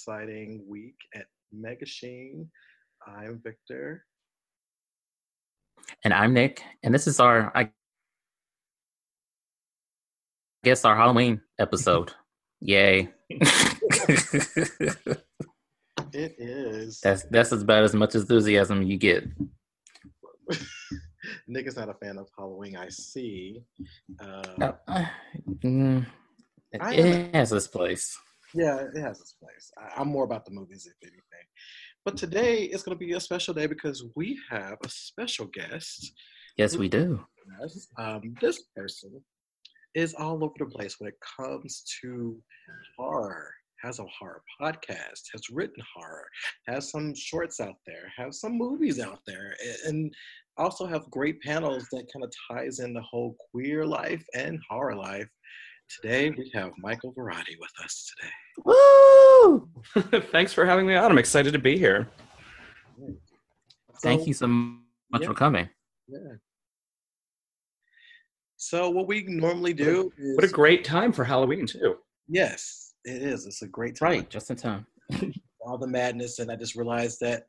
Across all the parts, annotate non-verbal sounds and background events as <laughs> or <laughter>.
exciting week at Megashine. I'm Victor. And I'm Nick. And this is our, I guess, our Halloween episode. <laughs> Yay. it is. That's that's about as much enthusiasm you get. <laughs> Nick is not a fan of Halloween, I see. Uh, uh, mm, it, it has this place. Yeah, it has its place. I, am more about the movies, if anything. But today is going to be a special day because we have a special guest. Yes, we do. Um, this person is all over the place when it comes to horror. Has a horror podcast, has written horror, has some shorts out there, has some movies out there, and also have great panels that kind of ties in the whole queer life and horror life. Today we have Michael Varrati with us today. Woo! <laughs> Thanks for having me on. I'm excited to be here. Thank you so much yeah. for coming. Yeah. So what we normally do is What a great time for Halloween too. Yes, it is. It's a great time. Right, just in time. <laughs> All the madness and I just realized that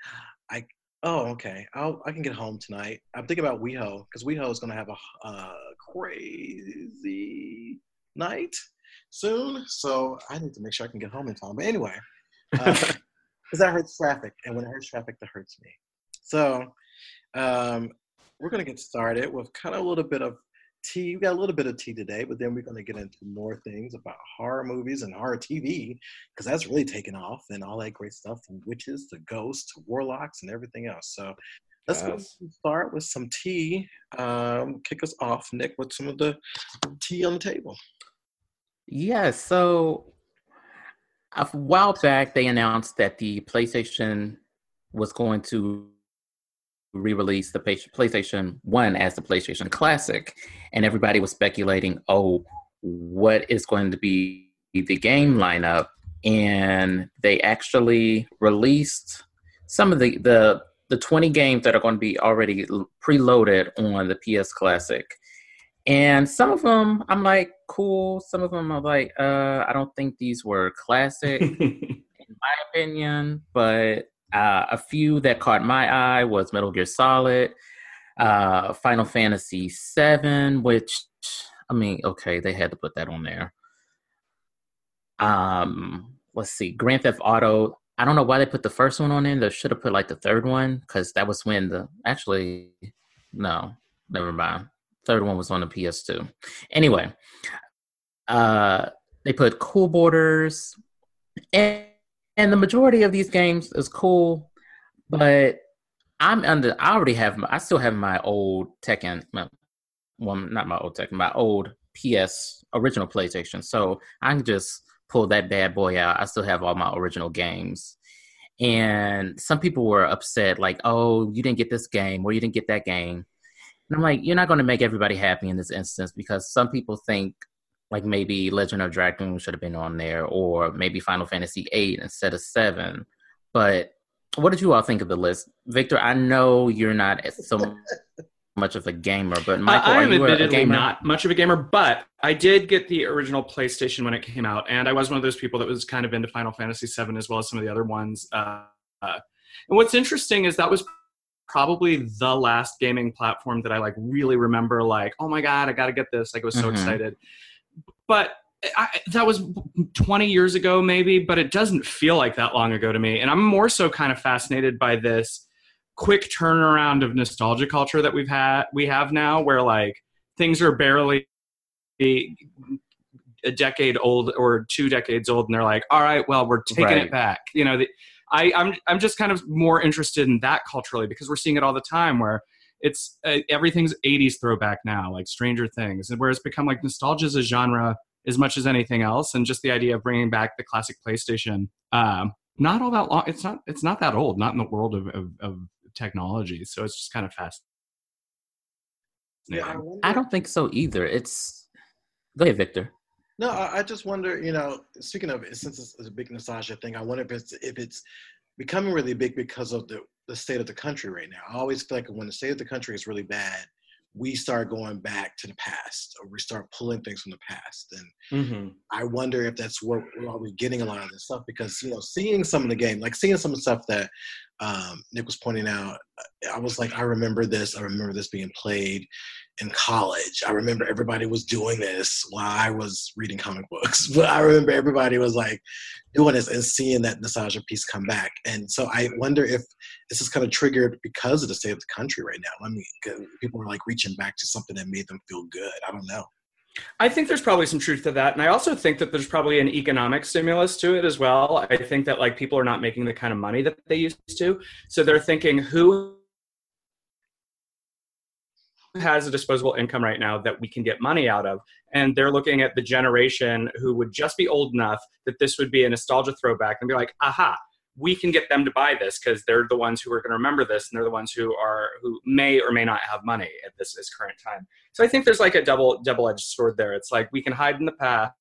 I oh okay I'll, I can get home tonight. I'm thinking about WeHo because WeHo is going to have a uh, crazy night soon. So I need to make sure I can get home in time. But anyway, because <laughs> uh, that hurts traffic. And when it hurts traffic, that hurts me. So um, we're going to get started with kind of a little bit of tea. We got a little bit of tea today, but then we're going to get into more things about horror movies and horror TV because that's really taken off and all that great stuff from witches to ghosts to warlocks and everything else. So let's yes. go start with some tea. Um, kick us off, Nick, with some of the tea on the table. Yeah, so a while back they announced that the PlayStation was going to re-release the PlayStation 1 as the PlayStation Classic and everybody was speculating, "Oh, what is going to be the game lineup?" And they actually released some of the the the 20 games that are going to be already preloaded on the PS Classic. And some of them I'm like, cool. Some of them are like, uh, I don't think these were classic <laughs> in my opinion, but uh, a few that caught my eye was Metal Gear Solid, uh, Final Fantasy VII, which I mean, okay, they had to put that on there. Um, let's see, Grand Theft Auto. I don't know why they put the first one on in. They should have put like the third one because that was when the actually no, never mind. Third one was on the PS2. Anyway, uh, they put Cool Boarders, and, and the majority of these games is cool, but I'm under. I already have. My, I still have my old Tekken. Well, not my old Tekken. My old PS original PlayStation. So I can just pull that bad boy out. I still have all my original games. And some people were upset, like, "Oh, you didn't get this game, or you didn't get that game." And I'm like, you're not going to make everybody happy in this instance because some people think like maybe Legend of Dragoon should have been on there or maybe Final Fantasy VIII instead of seven. But what did you all think of the list, Victor? I know you're not so <laughs> much of a gamer, but Michael, I am admittedly not much of a gamer, but I did get the original PlayStation when it came out, and I was one of those people that was kind of into Final Fantasy VII as well as some of the other ones. Uh, uh, and what's interesting is that was probably the last gaming platform that I like really remember like, oh my God, I got to get this. Like I was so mm-hmm. excited. But I, that was 20 years ago maybe, but it doesn't feel like that long ago to me. And I'm more so kind of fascinated by this quick turnaround of nostalgia culture that we've had, we have now where like things are barely a decade old or two decades old and they're like all right well we're taking right. it back you know the, I, I'm I'm just kind of more interested in that culturally because we're seeing it all the time where it's uh, everything's 80s throwback now, like Stranger Things, and where it's become like nostalgia is a genre as much as anything else, and just the idea of bringing back the classic PlayStation. Um, not all that long. It's not. It's not that old. Not in the world of of, of technology. So it's just kind of fast. Yeah, I, I don't think so either. It's go ahead, Victor. No, I, just wonder. You know, speaking of since it's a big nostalgia thing, I wonder if it's if it's becoming really big because of the the state of the country right now. I always feel like when the state of the country is really bad, we start going back to the past or we start pulling things from the past and mm-hmm. i wonder if that's where, are we getting a lot of this stuff because you know seeing some of the game like seeing some of the stuff that um, nick was pointing out i was like i remember this i remember this being played in college i remember everybody was doing this while i was reading comic books <laughs> but i remember everybody was like doing this and seeing that nostalgia piece come back and so i wonder if this is kind of triggered because of the state of the country right now i mean people are like reaching reaching back to something that made them feel good. I don't know. I think there's probably some truth to that. And I also think that there's probably an economic stimulus to it as well. I think that like people are not making the kind of money that they used to. So they're thinking who has a disposable income right now that we can get money out of and they're looking at the generation who would just be old enough that this would be a nostalgia throwback and be like aha we can get them to buy this because they're the ones who are going to remember this and they're the ones who are who may or may not have money at this, this current time. So i think there's like a double double-edged sword there. It's like we can hide in the past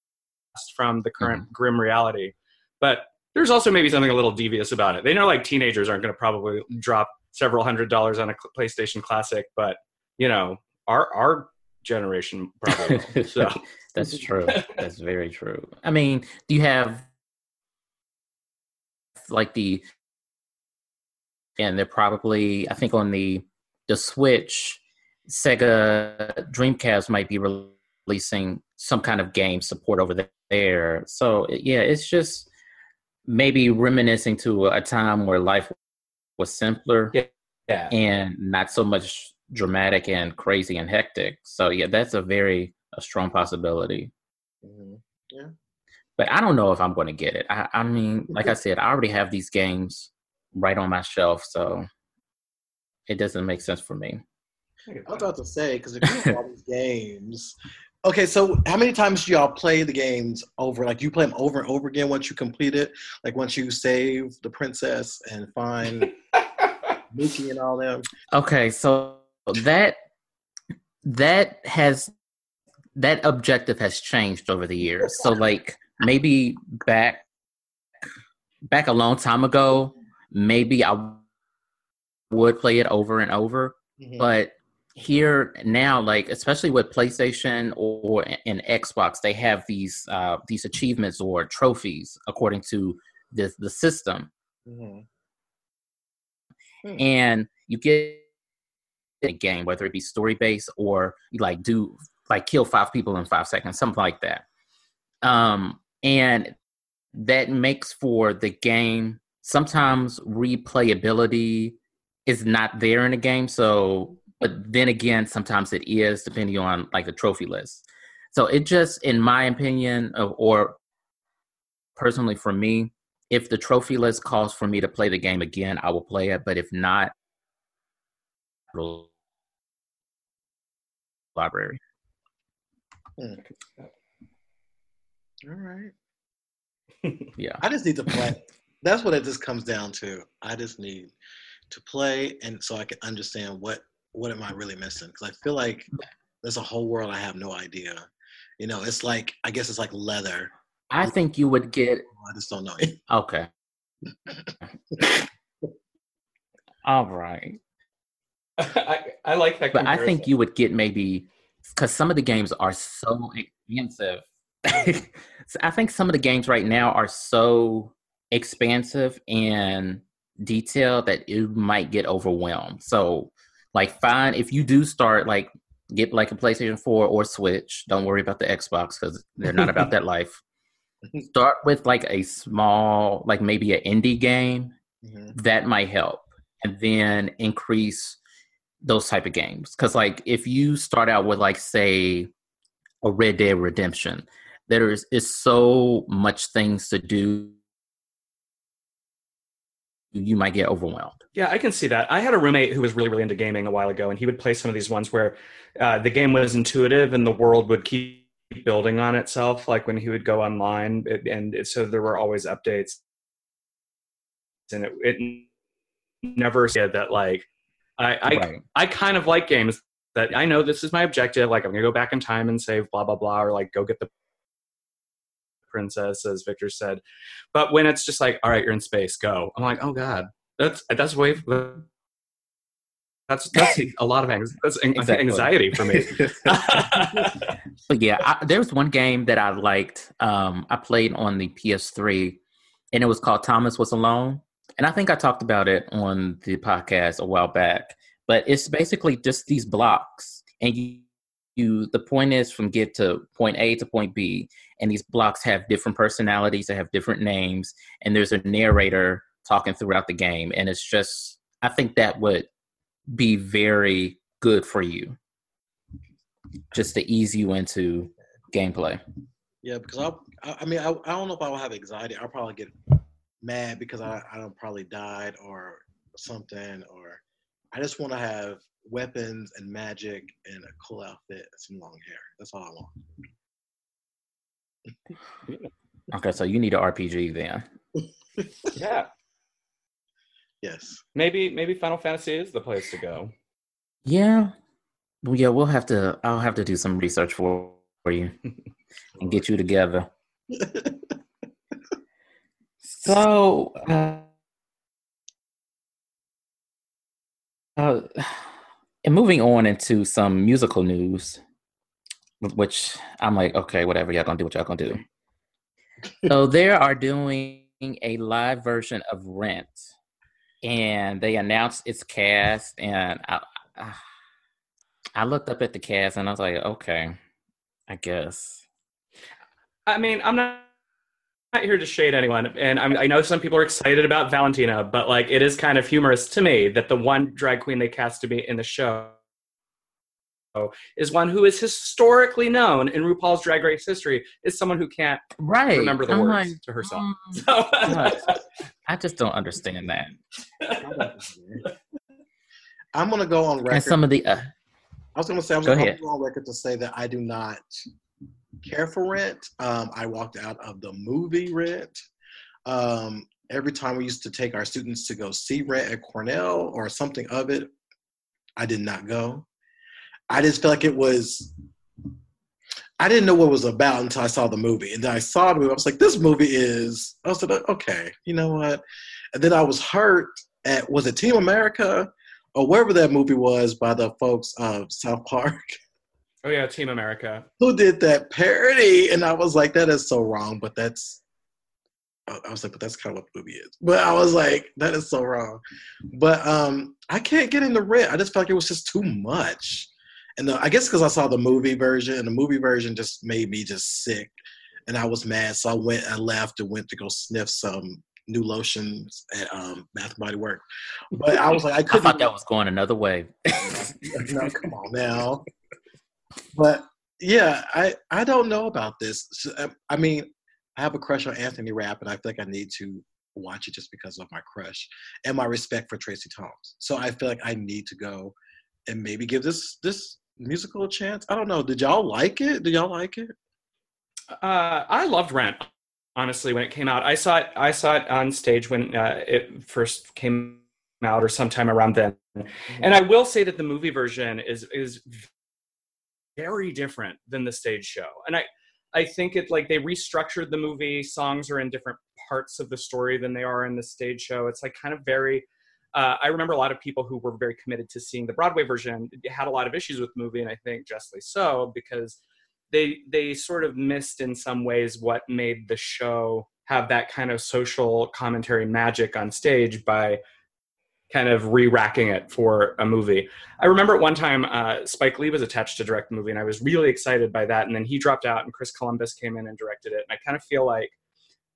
from the current mm-hmm. grim reality but there's also maybe something a little devious about it. They know like teenagers aren't going to probably drop several hundred dollars on a playstation classic but you know our our generation probably <laughs> so <laughs> that's true that's very true i mean do you have like the and they're probably I think on the the Switch, Sega Dreamcast might be releasing some kind of game support over there. So yeah, it's just maybe reminiscing to a time where life was simpler yeah. yeah. and not so much dramatic and crazy and hectic. So yeah, that's a very a strong possibility. Mm-hmm. Yeah but I don't know if I'm going to get it. I, I mean, <laughs> like I said, I already have these games right on my shelf, so it doesn't make sense for me. I was about to say because if you have all these <laughs> games, okay. So how many times do y'all play the games over? Like you play them over and over again once you complete it. Like once you save the princess and find <laughs> Mookie and all them. Okay, so that that has that objective has changed over the years. So like maybe back back a long time ago, maybe I would play it over and over. Mm-hmm. But here now, like especially with PlayStation or an Xbox, they have these uh, these achievements or trophies according to the the system, mm-hmm. hmm. and you get a game whether it be story based or like do like kill five people in five seconds, something like that. Um, and that makes for the game sometimes replayability is not there in the game so but then again sometimes it is depending on like the trophy list so it just in my opinion or personally for me if the trophy list calls for me to play the game again i will play it but if not library hmm. All right. <laughs> yeah. I just need to play. That's what it just comes down to. I just need to play, and so I can understand what what am I really missing? Because I feel like there's a whole world I have no idea. You know, it's like I guess it's like leather. I think you would get. I just don't know. <laughs> Okay. <laughs> All right. <laughs> I, I like that. But comparison. I think you would get maybe because some of the games are so expensive <laughs> I think some of the games right now are so expansive and detailed that you might get overwhelmed. So, like, fine if you do start like get like a PlayStation 4 or Switch. Don't worry about the Xbox because they're not about that life. <laughs> Start with like a small, like maybe an indie game mm-hmm. that might help, and then increase those type of games. Because like if you start out with like say a Red Dead Redemption, there is, is so much things to do you might get overwhelmed. Yeah, I can see that. I had a roommate who was really, really into gaming a while ago, and he would play some of these ones where uh, the game was intuitive and the world would keep building on itself. Like when he would go online, it, and it, so there were always updates, and it, it never said that like I I, right. I kind of like games that I know this is my objective. Like I'm gonna go back in time and save blah blah blah, or like go get the princess, as Victor said. But when it's just like, all right, you're in space, go. I'm like, oh god, that's that's way that's that's <laughs> a lot of anxiety, that's Exactly. anxiety for me. <laughs> But yeah, I, there was one game that I liked. Um, I played on the PS3, and it was called Thomas Was Alone. And I think I talked about it on the podcast a while back. But it's basically just these blocks, and you, you the point is from get to point A to point B, and these blocks have different personalities, they have different names, and there's a narrator talking throughout the game, and it's just I think that would be very good for you, just to ease you into gameplay. Yeah, because I, I mean, I, I don't know if I will have anxiety. I'll probably get mad because mm. I, I don't probably died or something, or I just want to have weapons and magic and a cool outfit and some long hair. That's all I want. <laughs> Okay, so you need an RPG then. <laughs> yeah, Yes. maybe maybe Final Fantasy is the place to go. Yeah. Well, yeah, we'll have to. I'll have to do some research for, for you <laughs> and get you together. So, uh, uh, and moving on into some musical news, which I'm like, okay, whatever, y'all gonna do what y'all gonna do. so <laughs> they are doing a live version of Rent, and they announced its cast, and I, I, I looked up at the cast, and I was like, okay, I guess. I mean, I'm not not here to shade anyone, and I'm, I know some people are excited about Valentina, but like it is kind of humorous to me that the one drag queen they cast to be in the show is one who is historically known in RuPaul's Drag Race history is someone who can't Right. remember the I'm words like, to her song. mm, So. I just don't understand that. I'm gonna go on record. And some of the uh, I was gonna say I'm Go gonna ahead. go on record to say that I do not care for Rent. Um, I walked out of the movie Rent. Um, every time we used to take our students to go see Rent at Cornell or something of it, I did not go. I just felt like it was. I didn't know what it was about until I saw the movie, and then I saw the movie. I was like, "This movie is." I was like, "Okay, you know what?" And then I was hurt at was it Team America or wherever that movie was by the folks of South Park <laughs> oh yeah, Team America. who did that parody, and I was like, that is so wrong. But that's, I I was like, but that's kind of what the movie is. But I was like, that is so wrong. But um, I can't get into Rent. I just felt like it was just too much. And the, I guess because I saw the movie version, and the movie version just made me just sick, and I was mad. So I went, I left, and went to go sniff some new lotions at um, Bath and Body Work. But I was like, I I couldn't. thought that was going another way. <laughs> no, come on now. But yeah, I I don't know about this. So, um, I mean, I have a crush on Anthony Rapp, and I feel like I need to watch it just because of my crush and my respect for Tracy Thomas. So I feel like I need to go and maybe give this this musical a chance. I don't know. Did y'all like it? Did y'all like it? Uh, I loved Rent. Honestly, when it came out, I saw it. I saw it on stage when uh, it first came out, or sometime around then. And I will say that the movie version is is very different than the stage show. And I I think it like they restructured the movie. Songs are in different parts of the story than they are in the stage show. It's like kind of very. Uh, I remember a lot of people who were very committed to seeing the Broadway version had a lot of issues with the movie, and I think justly so because they they sort of missed in some ways what made the show have that kind of social commentary magic on stage by kind of re-racking it for a movie. I remember at one time uh, Spike Lee was attached to direct the movie, and I was really excited by that. And then he dropped out, and Chris Columbus came in and directed it. And I kind of feel like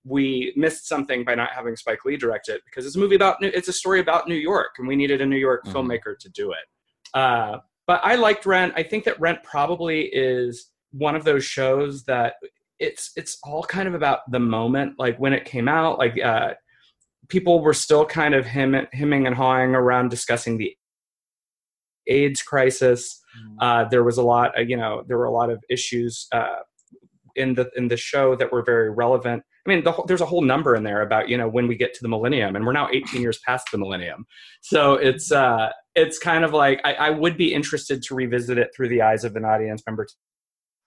we missed something by not having Spike Lee direct it because it's a movie about it's a story about New York, and we needed a New York Mhm. filmmaker to do it. Uh, but I liked Rent. I think that Rent probably is one of those shows that it's it's all kind of about the moment, like when it came out, like. Uh, people were still kind of him, hemming and hawing around discussing the AIDS crisis. Uh, there was a lot, uh, you know, there were a lot of issues uh, in the in the show that were very relevant. I mean, the, whole- there's a whole number in there about you know when we get to the millennium, and we're now 18 years past the millennium. So it's uh, it's kind of like I, I would be interested to revisit it through the eyes of an audience member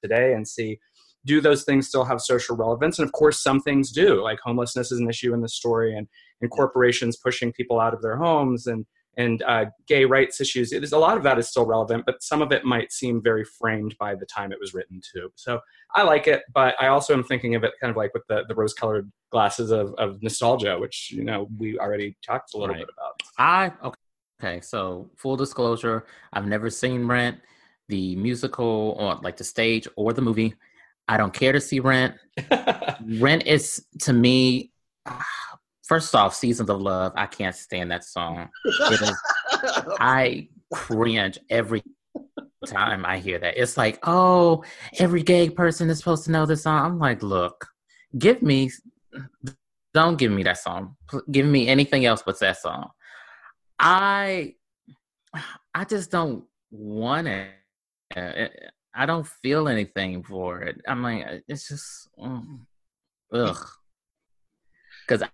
today and see do those things still have social relevance? And of course, some things do. Like homelessness is an issue in the story, and and corporations pushing people out of their homes and and uh, gay rights issues. It is a lot of that is still relevant, but some of it might seem very framed by the time it was written too. So I like it, but I also am thinking of it kind of like with the, the rose-colored glasses of, of nostalgia, which you know we already talked a little Right. bit about. I okay. Okay, so full disclosure, I've never seen Rent, the musical or like the stage or the movie. I don't care to see Rent. <laughs> Rent is to me, first off, Seasons of Love. I can't stand that song. Is, I cringe every time I hear that. It's like, oh, every gay person is supposed to know this song. I'm like, look, give me, don't give me that song. Give me anything else but that song. I, I just don't want it. Eh, eh, I don't feel anything for it. I'm like, uh, it's just, mm, ugh. Because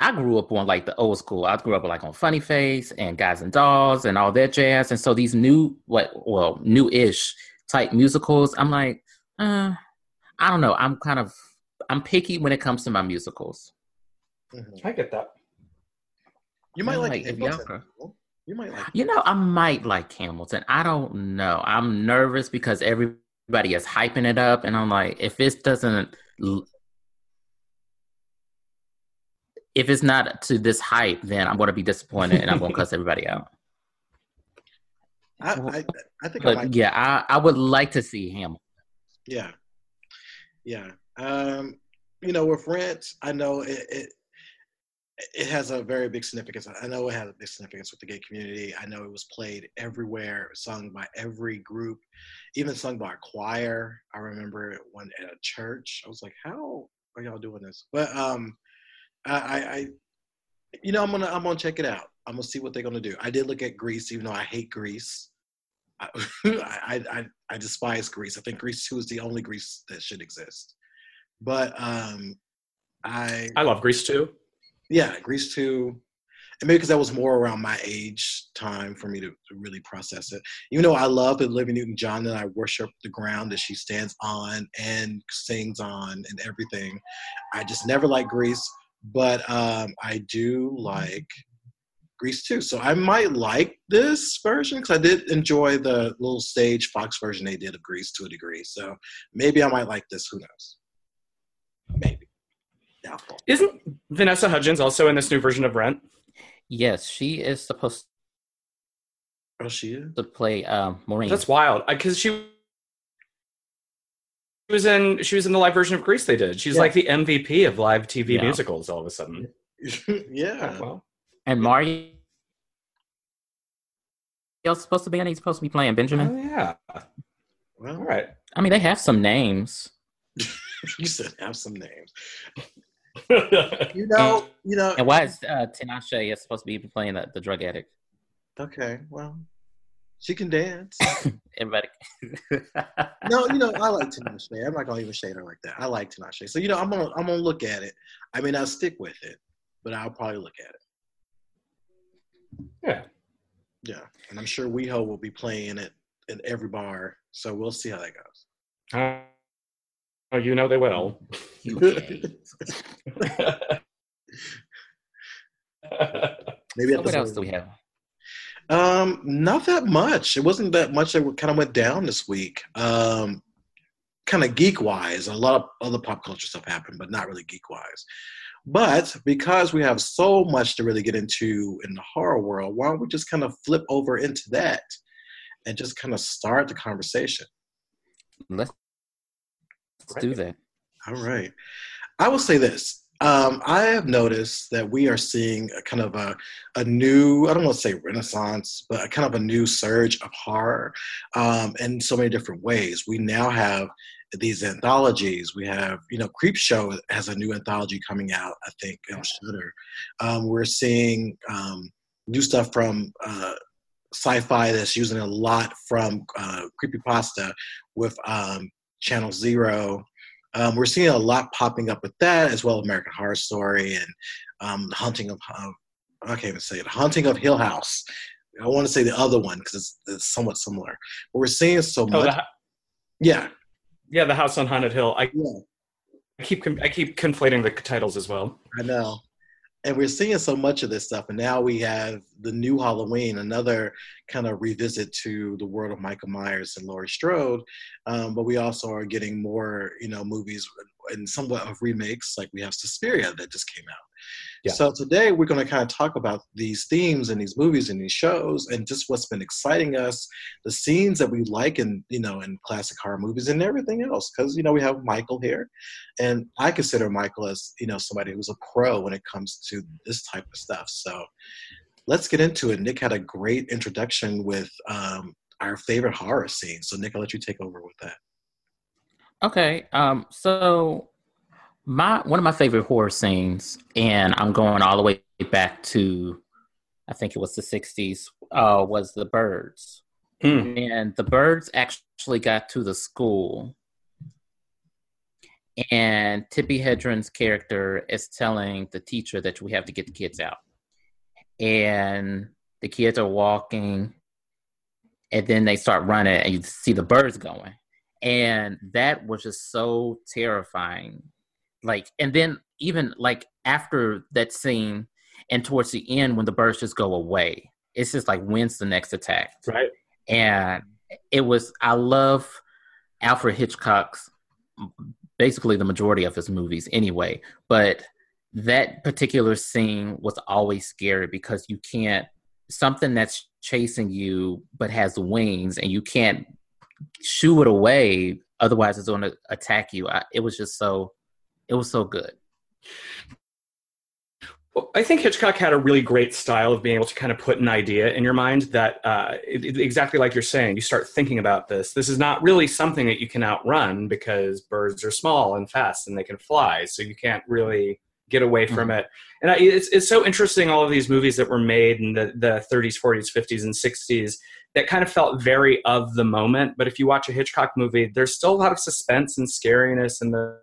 I grew up on like the old school. I grew up like on Funny Face and Guys and Dolls and all that jazz. And so these new, what, well, new-ish type musicals, I'm like, uh, I don't know. I'm kind of, I'm picky when it comes to my musicals. Mhm. I get that. You might I'm like, like, if Hamilton. y'all- You might like. You know, I might like Hamilton. I don't know. I'm nervous because everybody is hyping it up, and I'm like, if it doesn't, l- if it's not to this hype, then I'm going to be disappointed, and I'm going to cuss everybody out. I, I, I think I But might. yeah, I, I would like to see Hamilton. Yeah, yeah. Um, you know, with Rent, I know it, it it has a very big significance. I know it has a big significance with the gay community. I know it was played everywhere, sung by every group, even sung by a choir. I remember one at a church. I was like, "How are y'all doing this?" But um, I, I, you know, I'm gonna I'm gonna check it out. I'm gonna see what they're gonna do. I did look at Grease, even though I hate Grease. <laughs> I, I, I, I despise Grease. I think Grease 2 is the only Grease that should exist. But um, I, I love Grease too. Yeah, Grease 2, and maybe because that was more around my age time for me to, to really process it. Even though I love Olivia Newton John and I worship the ground that she stands on and sings on and everything, I just never liked Grease. But um, I do like Grease too. So I might like this version because I did enjoy the little stage Fox version they did of Grease to a degree. So maybe I might like this. Who knows? Maybe. Doubtful. Isn't Vanessa Hudgens also in this new version of Rent? Yes, she is supposed Oh, she is. to play um, Maureen. That's wild. Because she she was in she was in the live version of Grease they did. She's Yeah. like the MVP of live TV Yeah. musicals all of a sudden. <laughs> yeah. Well, and Mario. Else supposed to be in? it? He's supposed to be playing Benjamin. oh yeah. Well, All right. I mean, they have some names. <laughs> you said have some names. You know. You know. And why is uh, Tinashe is supposed to be playing the, the drug addict? Okay. Well, she can dance. <laughs> Everybody. <laughs> no, you know, I like Tinashe. I'm not gonna even shade her like that. I like Tinashe. So you know, I'm gonna I'm gonna look at it. I mean, I'll stick with it, but I'll probably look at it. yeah. Yeah, and I'm sure WeHo will be playing it in every bar. So we'll see how that goes. Uh, oh, you know they will. Okay. <laughs> <laughs> Maybe So what episode- else do we have? Um, not that much. It wasn't that much that kind of went down this week. Um, kind of geek wise, a lot of other pop culture stuff happened, but not really geek wise. But because we have so much to really get into in the horror world, why don't we just kind of flip over into that and just kind of start the conversation? Let's, let's do that. All right. I will say this. Um, I have noticed that we are seeing a kind of a, a new, I don't want to say renaissance, but a kind of a new surge of horror um, in so many different ways. We now have these anthologies. We have, you know, Creep Show has a new anthology coming out, I think, on Shudder. Um, we're seeing um, new stuff from uh, Syfy that's using a lot from uh, creepypasta with um, Channel Zero. Um, we're seeing a lot popping up with that, as well American Horror Story and um, Hunting of uh, I can't even say it. Hunting of Hill House. I want to say the other one because it's, it's somewhat similar. But we're seeing so Oh, much. the, yeah, yeah, the House on Haunted Hill. I yeah, I keep I keep conflating the titles as well. I know. And we're seeing so much of this stuff and now we have the new halloween another kind of revisit to the world of michael myers and laurie strode um, but we also are getting more you know movies and somewhat of remakes like we have suspiria that just came out Yeah. so today we're going to kind of talk about these themes and these movies and these shows and just what's been exciting us the scenes that we like in you know in classic horror movies and everything else because you know we have michael here and i consider michael as you know somebody who's a pro when it comes to this type of stuff so let's get into it nick had a great introduction with um, our favorite horror scene so nick i'll let you take over with that Okay. Um, so my one of my favorite horror scenes, and I'm going all the way back to I think it was the sixties, uh, was the birds. Hmm. And the birds actually got to the school. And Tippi Hedren's character is telling the teacher that we have to get the kids out. And the kids are walking, and then they start running, and you see the birds going and that was just so terrifying like and then even like after that scene and towards the end when the birds just go away it's just like when's the next attack Right. and it was i love alfred hitchcock's basically the majority of his movies anyway but that particular scene was always scary because you can't something that's chasing you but has wings and you can't shoo it away otherwise it's going to attack you I, it was just so it was so good Well, I think Hitchcock had a really great style of being able to kind of put an idea in your mind that, uh, it, it- exactly like you're saying, you start thinking about this. This is not really something that you can outrun because birds are small and fast and they can fly, so you can't really get away from it. And I, it's, it's so interesting, all of these movies that were made in the, the 30s, 40s, 50s, and 60s that kind of felt very of the moment. But if you watch a Hitchcock movie, there's still a lot of suspense and scariness in the,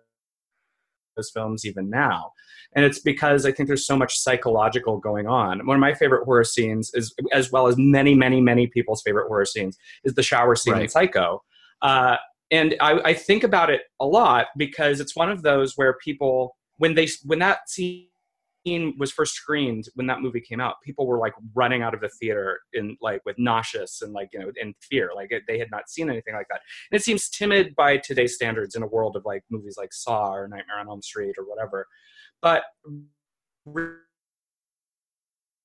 those films even now and it's because I think there's so much psychological going on. One of my favorite horror scenes is, as well as many, many, many people's favorite horror scenes, is the shower scene in Psycho. Uh, and I, I think about it a lot because it's one of those where people, when they, when that scene was first screened, when that movie came out, people were like running out of the theater in like with nauseous and like you know in fear, like it, they had not seen anything like that. And it seems timid by today's standards in a world of like movies like Saw or Nightmare on Elm Street or whatever. But re-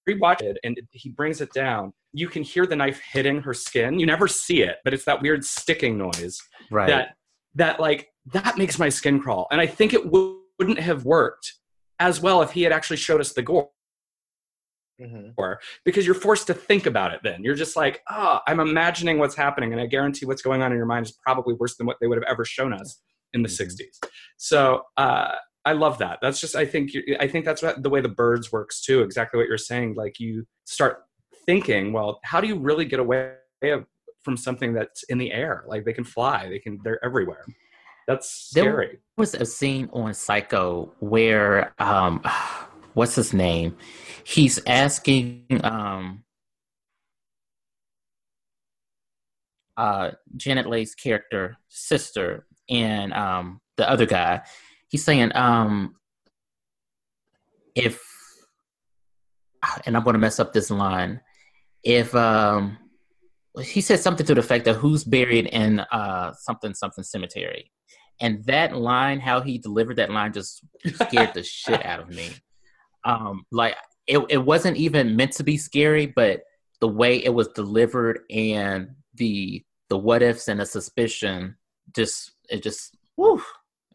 rewatch it and he brings it down. You can hear the knife hitting her skin. You never see it but it's that weird sticking noise right. that that like that makes my skin crawl. And i think it w- wouldn't have worked as well if he had actually showed us the gore. Mhm. because you're forced to think about it then. You're just like oh i'm imagining what's happening and i guarantee what's going on in your mind is probably worse than what they would have ever shown us in the Mhm. 60s so uh, i love that. That's just i think i think that's what, the way the birds works too exactly what you're saying. Like you start thinking well how do you really get away from something that's in the air? Like they can fly they can they're everywhere that's scary. There- was a scene on Psycho where um <sighs> what's his name? He's asking um uh Janet Leigh's character, sister, and um the other guy, he's saying, um if and I'm gonna mess up this line, if um he said something to the effect that who's buried in uh something something cemetery. And that line, how he delivered that line just scared the <laughs> shit out of me. Um, like it, it wasn't even meant to be scary, but the way it was delivered and the the what ifs and the suspicion just it just woo,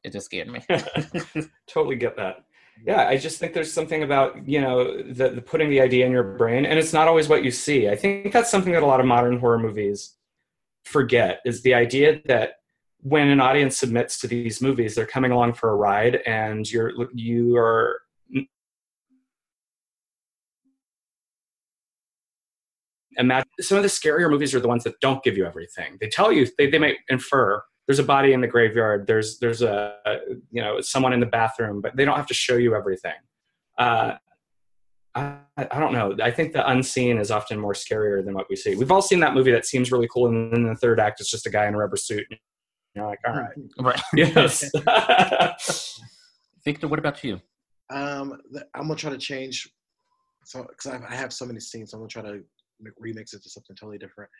it just scared me. <laughs> totally get that yeah i just think there's something about you know the, the putting the idea in your brain and it's not always what you see i think that's something that a lot of modern horror movies forget is the idea that when an audience submits to these movies they're coming along for a ride and you're you are imagine some of the scarier movies are the ones that don't give you everything. They tell you they, they might infer there's a body in the graveyard there's there's a you know someone in the bathroom but they don't have to show you everything. Uh, I, I don't know. I think the unseen is often more scarier than what we see. We've all seen that movie that seems really cool and then the third act is just a guy in a rubber suit and you're like all right <laughs> right. <laughs> yes <laughs> Victor, what about you? Um, I'm gonna try to change. So, because I, I have so many scenes, so I'm gonna try to remix it to something totally different.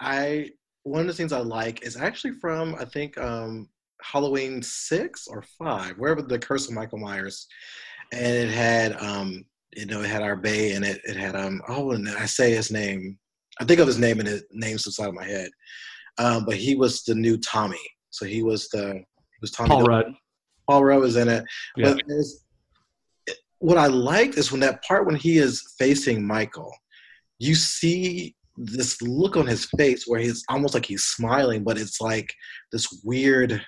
I one of the things I like is actually from I think um, Halloween six or five, wherever the Curse of Michael Myers, and it had um, you know it had our Bay and it it had um oh and I say his name I think of his name and his name's inside of my head, um, but he was the new Tommy, so he was the he was Tommy. Paul Dil- Rudd. Paul Rudd was in it. Yeah. But what I liked is when that part when he is facing Michael, you see this look on his face where he's almost like he's smiling, but it's like this weird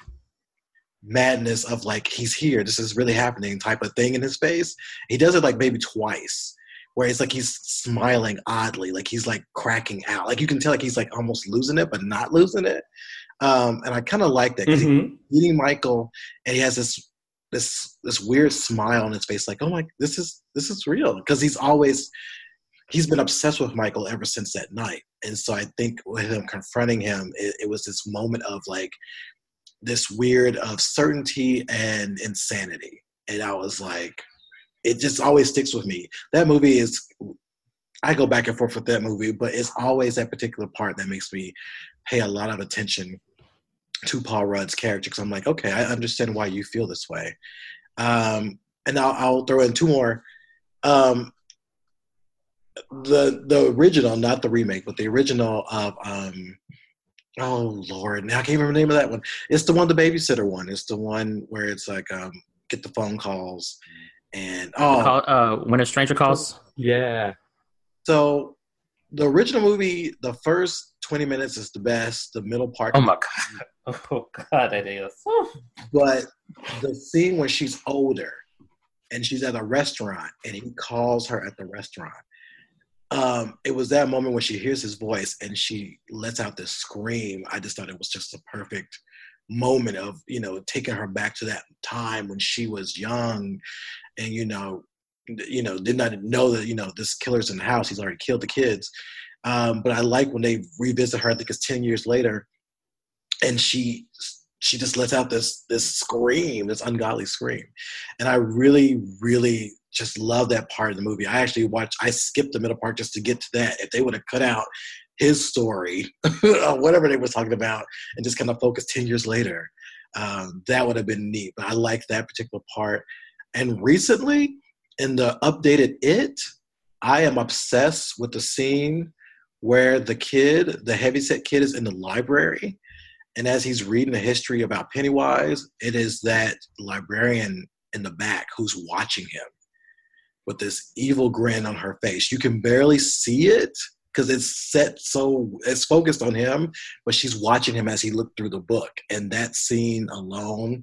madness of like he's here, this is really happening type of thing in his face. He does it like maybe twice. Where it's like he's smiling oddly, like he's like cracking out. Like you can tell like he's like almost losing it, but not losing it. Um, and I kind of like that. Mhm. meeting Michael, and he has this this this weird smile on his face, like, "Oh my, this is this is real," because he's always he's been obsessed with Michael ever since that night, and so I think with him confronting him, it, it was this moment of like this weird of certainty and insanity, and I was like, it just always sticks with me. That movie is. I go back and forth with that movie, but it's always that particular part that makes me pay a lot of attention to Paul Rudd's character because I'm like, okay, I understand why you feel this way. Um, and I'll, I'll throw in two more. Um, the the original, not the remake, but the original of um, oh lord, now I can't remember the name of that one. It's the one, the babysitter one. It's the one where it's like um, get the phone calls and oh, Call, uh, when a stranger calls. Yeah. so the original movie, the first 20 minutes is the best. The middle part Oh my god. Oh god, it is. but the scene when she's older and she's at a restaurant and he calls her at the restaurant um it was that moment when she hears his voice and she lets out this scream i just thought it was just a perfect moment of you know taking her back to that time when she was young and you know you know did not know that you know this killer's in the house he's already killed the kids um but i like when they revisit her i think it's 10 years later and she she just lets out this this scream, this ungodly scream, and I really, really just love that part of the movie. I actually watched. I skipped the middle part just to get to that. If they would have cut out his story, <laughs> or whatever they were talking about, and just kind of focused ten years later, um, that would have been neat. But I like that particular part. And recently, in the updated It, I am obsessed with the scene where the kid, the heavyset kid, is in the library and as he's reading the history about Pennywise, it is that librarian in the back who's watching him with this evil grin on her face. You can barely see it because it's set so it's focused on him, but she's watching him as he looked through the book. And that scene alone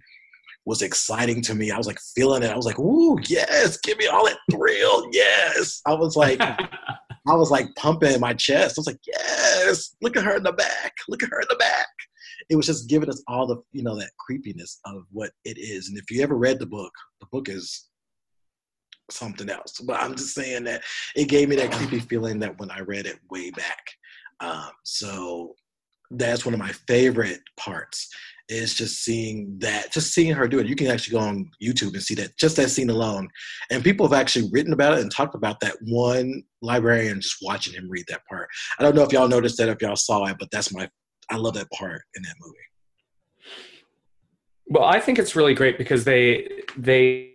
was exciting to me. I was like feeling it. I was like, "Ooh, yes, give me all that thrill." Yes. I was like <laughs> I was like pumping my chest. I was like, "Yes, look at her in the back. Look at her in the back." it was just giving us all the you know that creepiness of what it is and if you ever read the book the book is something else but i'm just saying that it gave me that creepy feeling that when i read it way back um, so that's one of my favorite parts is just seeing that just seeing her do it. You can actually go on youtube and see that just that scene alone. And people have actually written about it and talked about that one librarian just watching him read that part. I don't know if y'all noticed that if y'all saw it but that's my I love that part in that movie. Well, I think it's really great because they they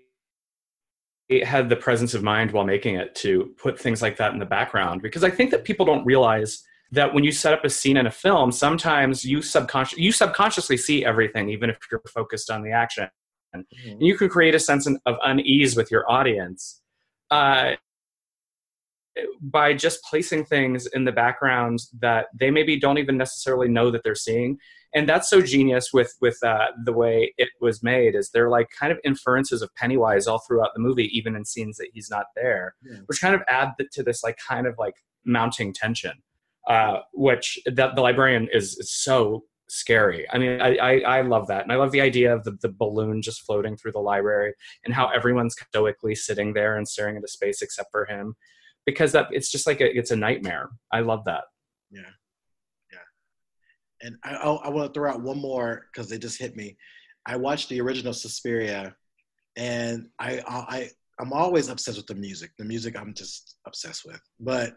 had the presence of mind while making it to put things like that in the background because I think that people don't realize that when you set up a scene in a film, sometimes you subconscious you subconsciously see everything, even if you're focused on the action. And you can create a sense of unease with your audience uh, by just placing things in the background that they maybe don't even necessarily know that they're seeing. And that's so genius with with uh, the way it was made. Is they're like kind of inferences of Pennywise all throughout the movie, even in scenes that he's not there, Yeah. which kind of add to this like kind of like mounting tension. Uh, which that the librarian is, is so scary. I mean, I, I, I love that. And I love the idea of the, the balloon just floating through the library and how everyone's stoically sitting there and staring into space except for him. Because that it's just like a, it's a nightmare. I love that. Yeah. Yeah. And I, I, I want to throw out one more because it just hit me. I watched the original Suspiria, and I, I I'm always obsessed with the music. The music I'm just obsessed with. But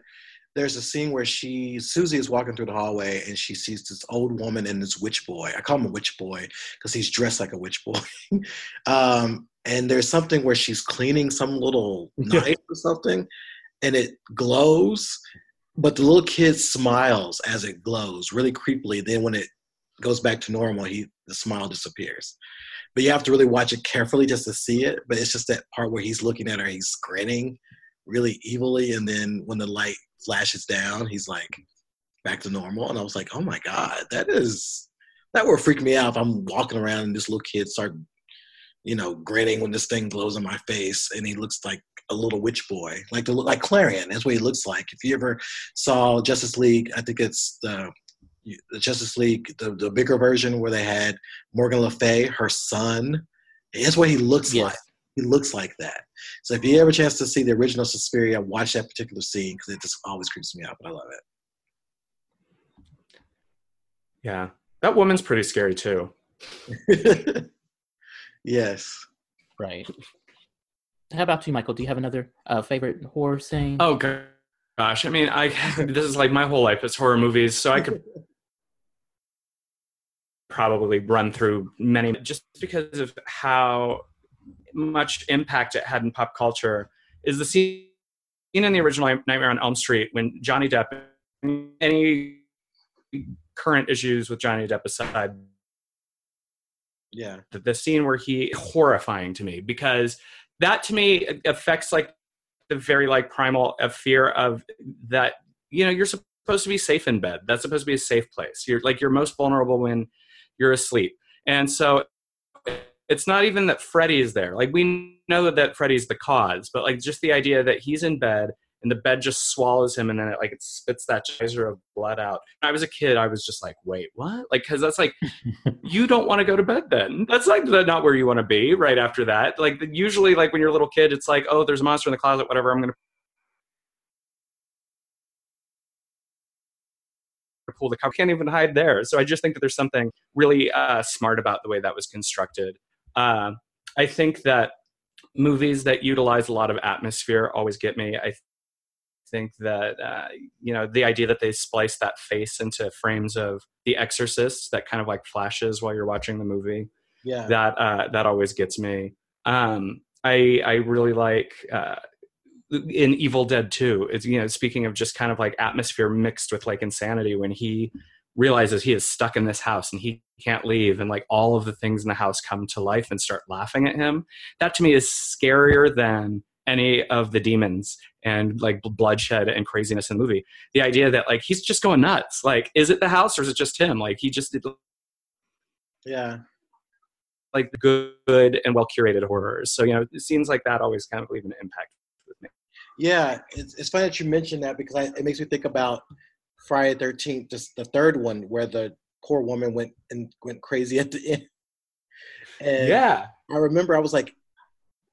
there's a scene where she Susie is walking through the hallway and she sees this old woman and this witch boy. I call him a witch boy because he's dressed like a witch boy. <laughs> um, and there's something where she's cleaning some little <laughs> knife or something, and it glows, but the little kid smiles as it glows really creepily. Then when it goes back to normal, he the smile disappears. But you have to really watch it carefully just to see it. But it's just that part where he's looking at her, he's grinning really evilly, and then when the light flashes down, he's like back to normal. And I was like, oh my God, that is that would freak me out if I'm walking around and this little kid start, you know, grinning when this thing glows in my face and he looks like a little witch boy, like the like Klarion. That's what he looks like. If you ever saw Justice League, I think it's the the Justice League, the, the bigger version where they had Morgan Le Fay, her son. That's what he looks Yes. like. He looks like that. So if you ever have a chance to see the original Suspiria, watch that particular scene because it just always creeps me out. But I love it. Yeah, that woman's pretty scary too. <laughs> yes. Right. How about you, Michael? Do you have another uh, favorite horror scene? Oh gosh, I mean, I <laughs> this is like my whole life is horror movies, so I could probably run through many just because of how much impact it had in pop culture. Is the scene in the original Nightmare on Elm Street when Johnny Depp, any current issues with Johnny Depp aside, Yeah. the, the scene where he horrifying to me because that to me affects like the very like primal of fear of that you know you're supposed to be safe in bed that's supposed to be a safe place you're like you're most vulnerable when you're asleep and so it's not even that freddy is there. Like we know that freddy's the cause but like just the idea that he's in bed and the bed just swallows him and then it like it spits that geyser of blood out. When i was a kid i was just like wait what? Like because that's like <laughs> you don't want to go to bed then. That's like the, not where you want to be right after that. Like usually like when you're a little kid it's like oh there's a monster in the closet whatever i'm gonna pull the cover. Can't even hide there. So i just think that there's something really uh, smart about the way that was constructed uh, i think that movies that utilize a lot of atmosphere always get me i think that uh, you know the idea that they splice that face into frames of the exorcist that kind of like flashes while you're watching the movie Yeah. that uh, that always gets me. Um, I I really like uh, in Evil Dead 2. It's you know speaking of just kind of like atmosphere mixed with like insanity when he realizes he is stuck in this house and he can't leave and like all of the things in the house come to life and start laughing at him. That to me is scarier than any of the demons and like bloodshed and craziness in the movie. The idea that like he's just going nuts. Like is it the house or is it just him? Like he just did Yeah. like the good and well curated horrors. So you know, scenes like that always kind of leave an impact with me. Yeah, it's, it's funny that you mentioned that because I, it makes me think about Friday Thirteenth, just the third one, where the poor woman went and went crazy at the end. <laughs> And yeah, I remember I was like,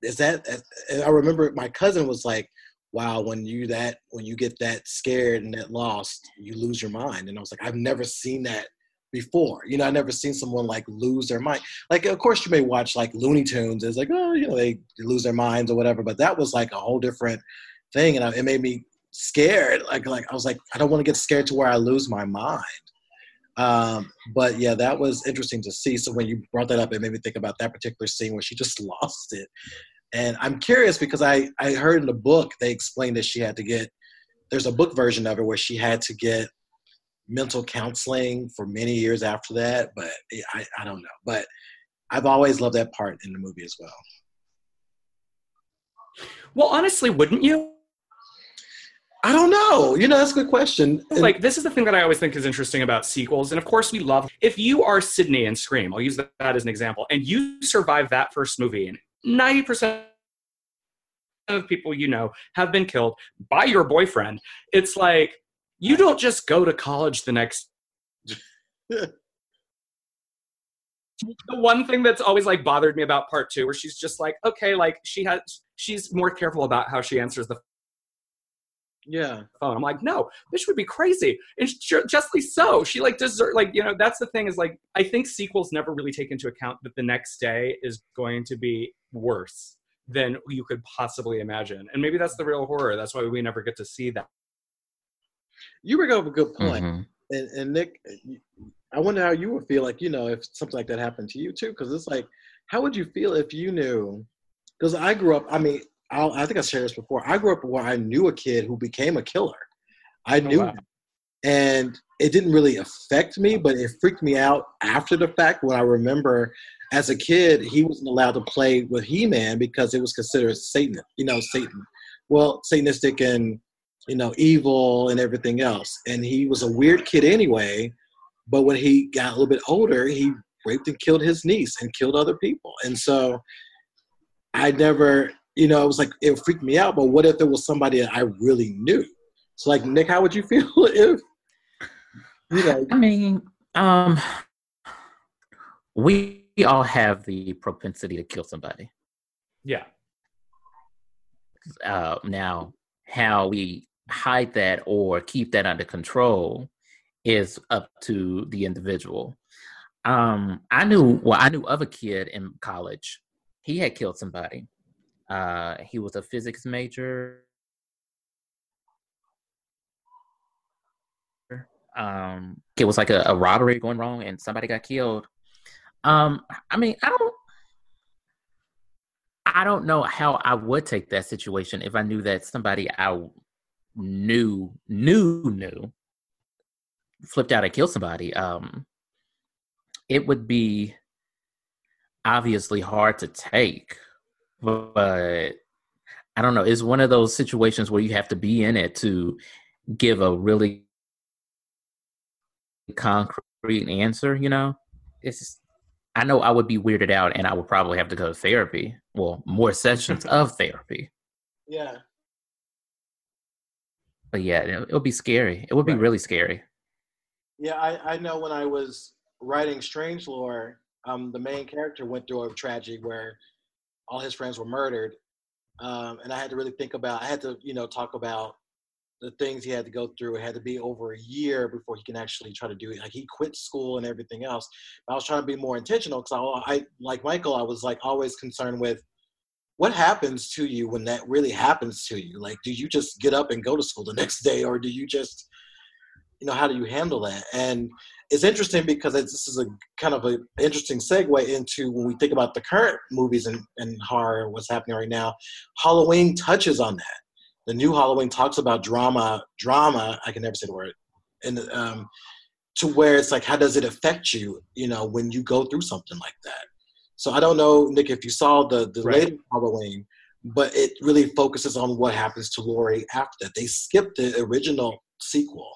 "Is that?" And I remember my cousin was like, "Wow, when you that when you get that scared and that lost, you lose your mind." And I was like, "I've never seen that before. You know, I've never seen someone like lose their mind. Like, of course, you may watch like Looney Tunes. It's like, oh, you know, they lose their minds or whatever. But that was like a whole different thing, and it made me scared. Like, like I was like, I don't want to get scared to where I lose my mind. Um, but yeah, that was interesting to see. So when you brought that up, it made me think about that particular scene where she just <laughs> lost it. And I'm curious because I I heard in the book they explained that she had to get. There's a book version of it where she had to get mental counseling for many years after that. But I I don't know. But I've always loved that part in the movie as well. well, honestly, wouldn't you? I don't know. You know, that's a good question. And- Like, this is the thing that I always think is interesting about sequels. And of course, we love if you are Sydney in Scream, I'll use that as an example, and you survive that first movie, and 90% of people you know have been killed by your boyfriend. It's like, you don't just go to college the next <laughs> the one thing that's always like bothered me about part two where she's just like okay like she has she's more careful about how she answers the yeah. phone i'm like no this would be crazy and ju- justly so she like deserve like you know that's the thing is like i think sequels never really take into account that the next day is going to be worse than you could possibly imagine. And maybe that's the real horror. That's why we never get to see that. You bring up a good point. Mhm. and, and Nick, I wonder how you would feel like you know if something like that happened to you too, because it's like, how would you feel if you knew? Because I grew up. I mean, I'll, I think I shared this before. I grew up where I knew a kid who became a killer. I oh, knew, wow. and it didn't really affect me, but it freaked me out after the fact. When I remember, as a kid, he wasn't allowed to play with He-Man because it was considered Satan. You know, Satan. Well, Satanistic and you know, evil and everything else. And he was a weird kid anyway. But when he got a little bit older, he raped and killed his niece and killed other people. And so I never, you know, it was like it freaked me out. But what if there was somebody that I really knew? So like Nick, how would you <laughs> feel if you know? I mean, um, we all have the propensity to kill somebody. Yeah. Uh, now, how we hide that or keep that under control is up to the individual. Um, I knew, well, I knew of a kid in college. He had killed somebody. Uh, he was a physics major. Um, it was like a, a robbery going wrong, and somebody got killed. Um, I mean, I don't, I don't know how I would take that situation if I knew that somebody I knew knew knew flipped out and killed somebody. Um, it would be obviously hard to take, but I don't know. It's one of those situations where you have to be in it to give a really concrete answer. You know, it's. I know I would be weirded out, and I would probably have to go to therapy. Well, more sessions <laughs> of therapy. Yeah. But yeah, it, would be scary. It would be Right. really scary. Yeah, I, I know when I was writing Strange Lore, um, the main character went through a tragedy where all his friends were murdered. Um, and I had to really think about, I had to, you know, talk about the things he had to go through. It had to be over a year before he can actually try to do it. Like he quit school and everything else. But I was trying to be more intentional because I, I, like Michael, I was like always concerned with what happens to you when that really happens to you. Like, do you just get up and go to school the next day, or do you just you know how do you handle that and it's interesting because it's, this is a kind of an interesting segue into when we think about the current movies and, and horror what's happening right now halloween touches on that the new halloween talks about drama drama i can never say the word and um, to where it's like how does it affect you you know when you go through something like that so i don't know nick if you saw the the Right. latest halloween but it really focuses on what happens to Laurie after that. They skipped the original sequel,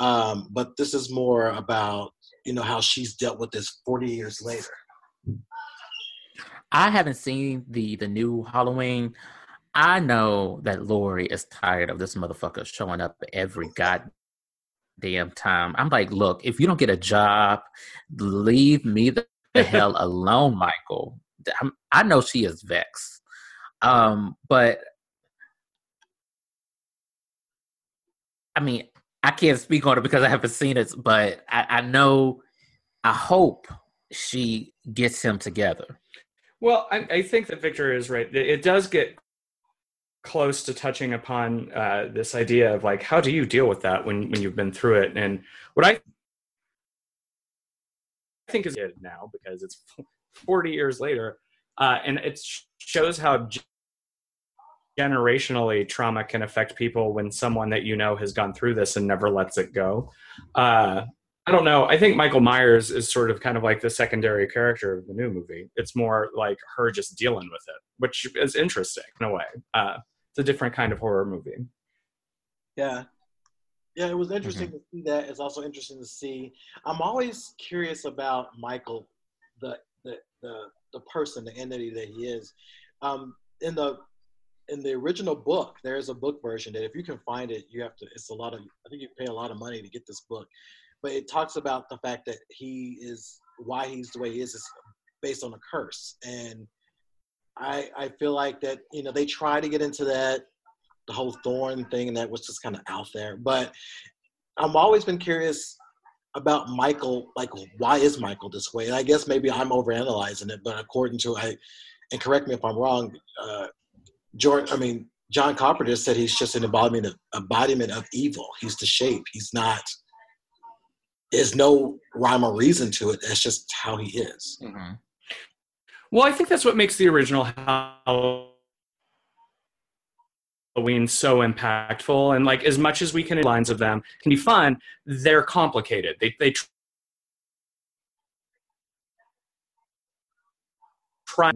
um, but this is more about you know how she's dealt with this 40 years later. I haven't seen the the new Halloween. I know that Laurie is tired of this motherfucker showing up every goddamn time. I'm like, look, if you don't get a job, leave me the, the hell <laughs> alone, Michael. I'm, I know she is vexed, um, but I mean, I can't speak on it because I haven't seen it. But I, I know, I hope she gets him together. Well, I, I think that Victor is right. It, does get close to touching upon uh, this idea of like, how do you deal with that when, when you've been through it? And what I think is now because it's 40 years later, uh, and it shows how generationally trauma can affect people when someone that you know has gone through this and never lets it go. Uh, I don't know. I think Michael Myers is sort of kind of like the secondary character of the new movie. It's more like her just dealing with it, which is interesting in a way. Uh, it's a different kind of horror movie. Yeah. Yeah, it was interesting to see that. It's also interesting to see. I'm always curious about Michael, the the the, the person, the entity that he is. Um, in the in the original book, there is a book version that if you can find it, you have to. It's a lot of. I think you pay a lot of money to get this book, but it talks about the fact that he is why he's the way he is is based on a curse, and I I feel like that you know they try to get into that the whole thorn thing and that was just kind of out there but i've always been curious about michael like why is michael this way and i guess maybe i'm overanalyzing it but according to i and correct me if I'm wrong, uh, George, I mean, John Carpenter said he's just an embodiment of, embodiment of evil. He's the shape. He's not, there's no rhyme or reason to it. That's just how he is. Mhm. Well, I think that's what makes the original Halloween so impactful. And like, as much as we can lines of them can be fun, they're complicated. They they try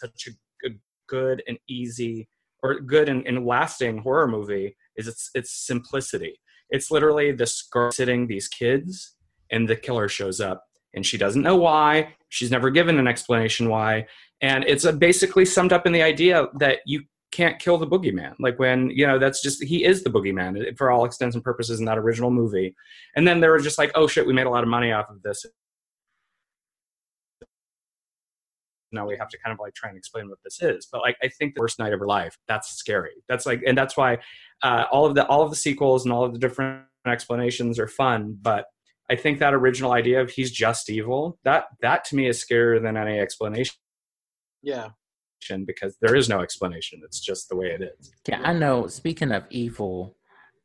such a, a good and easy or good and, and lasting horror movie is its its simplicity. It's literally this girl sitting these kids, and the killer shows up and she doesn't know why. She's never given an explanation why. And it's uh basically summed up in the idea that you can't kill the boogeyman. Like when, you know, that's just, he is the boogeyman for all extents and purposes in that original movie. And then they were just like, oh shit, we made a lot of money off of this. Now we have to kind of like try and explain what this is. But like, I think the worst night of her life, that's scary. That's like, and that's why uh, all of the, all of the sequels and all of the different explanations are fun. But I think that original idea of he's just evil, that that to me is scarier than any explanation Yeah. because there is no explanation. It's just the way it is. Yeah, I know. Speaking of evil,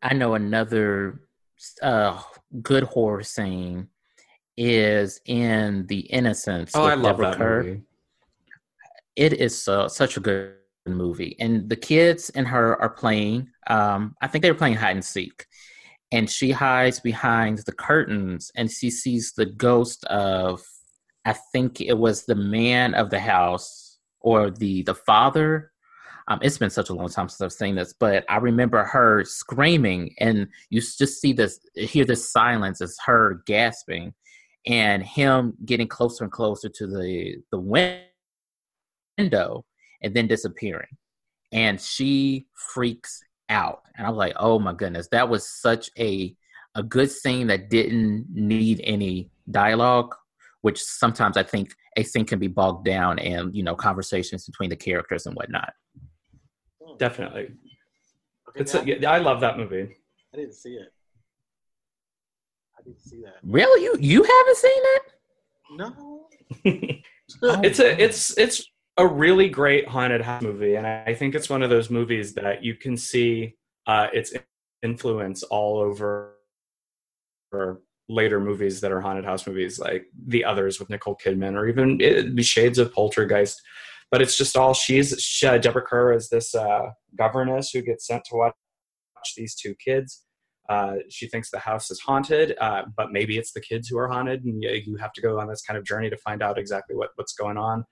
I know another uh, good horror scene is in The Innocents. Oh, I love Deborah that Kerr. movie. It is uh, such a good movie, and the kids and her are playing. Um, I think they were playing hide and seek, and she hides behind the curtains, and she sees the ghost of. I think it was the man of the house or the the father um, it's been such a long time since I've seen this, but I remember her screaming, and you just see this, hear this silence as her gasping, and him getting closer and closer to the the win- window, and then disappearing, and she freaks out, and I'm like, oh my goodness, that was such a a good scene that didn't need any dialogue, which sometimes I think a scene can be bogged down in you know conversations between the characters and whatnot. Hmm. Definitely. Okay, It's a, yeah, I love that movie. I didn't see it. I didn't see that. Really, you you haven't seen it? No. <laughs> Oh, it's a it's it's a really great haunted house movie, and I think it's one of those movies that you can see uh, its influence all over later movies that are haunted house movies, like the others with Nicole Kidman, or even it, the shades of Poltergeist. But it's just all she's she, uh, Deborah Kerr is this uh, governess who gets sent to watch these two kids. Uh, she thinks the house is haunted, uh, but maybe it's the kids who are haunted, and you, you have to go on this kind of journey to find out exactly what, what's going on.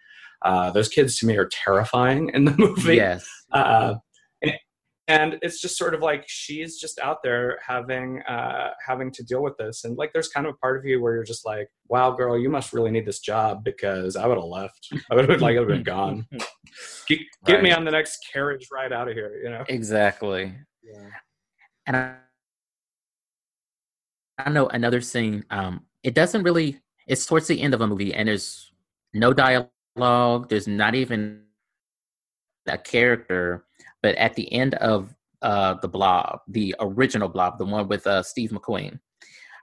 Uh, those kids to me are terrifying in the <laughs> movie. yes. Uh, and, and it's just sort of like she's just out there having uh, having to deal with this, and like there's kind of a part of you where you're just like, "Wow, girl, you must really need this job because I would have left. I would have like I would have been gone. <laughs> Get, get me on the next carriage ride out of here." You know. Exactly. Yeah. And I, I know another scene. Um, it doesn't really. It's towards the end of a movie, and there's no dialogue. There's not even a character. But at the end of uh, the Blob, the original Blob, the one with uh, Steve McQueen,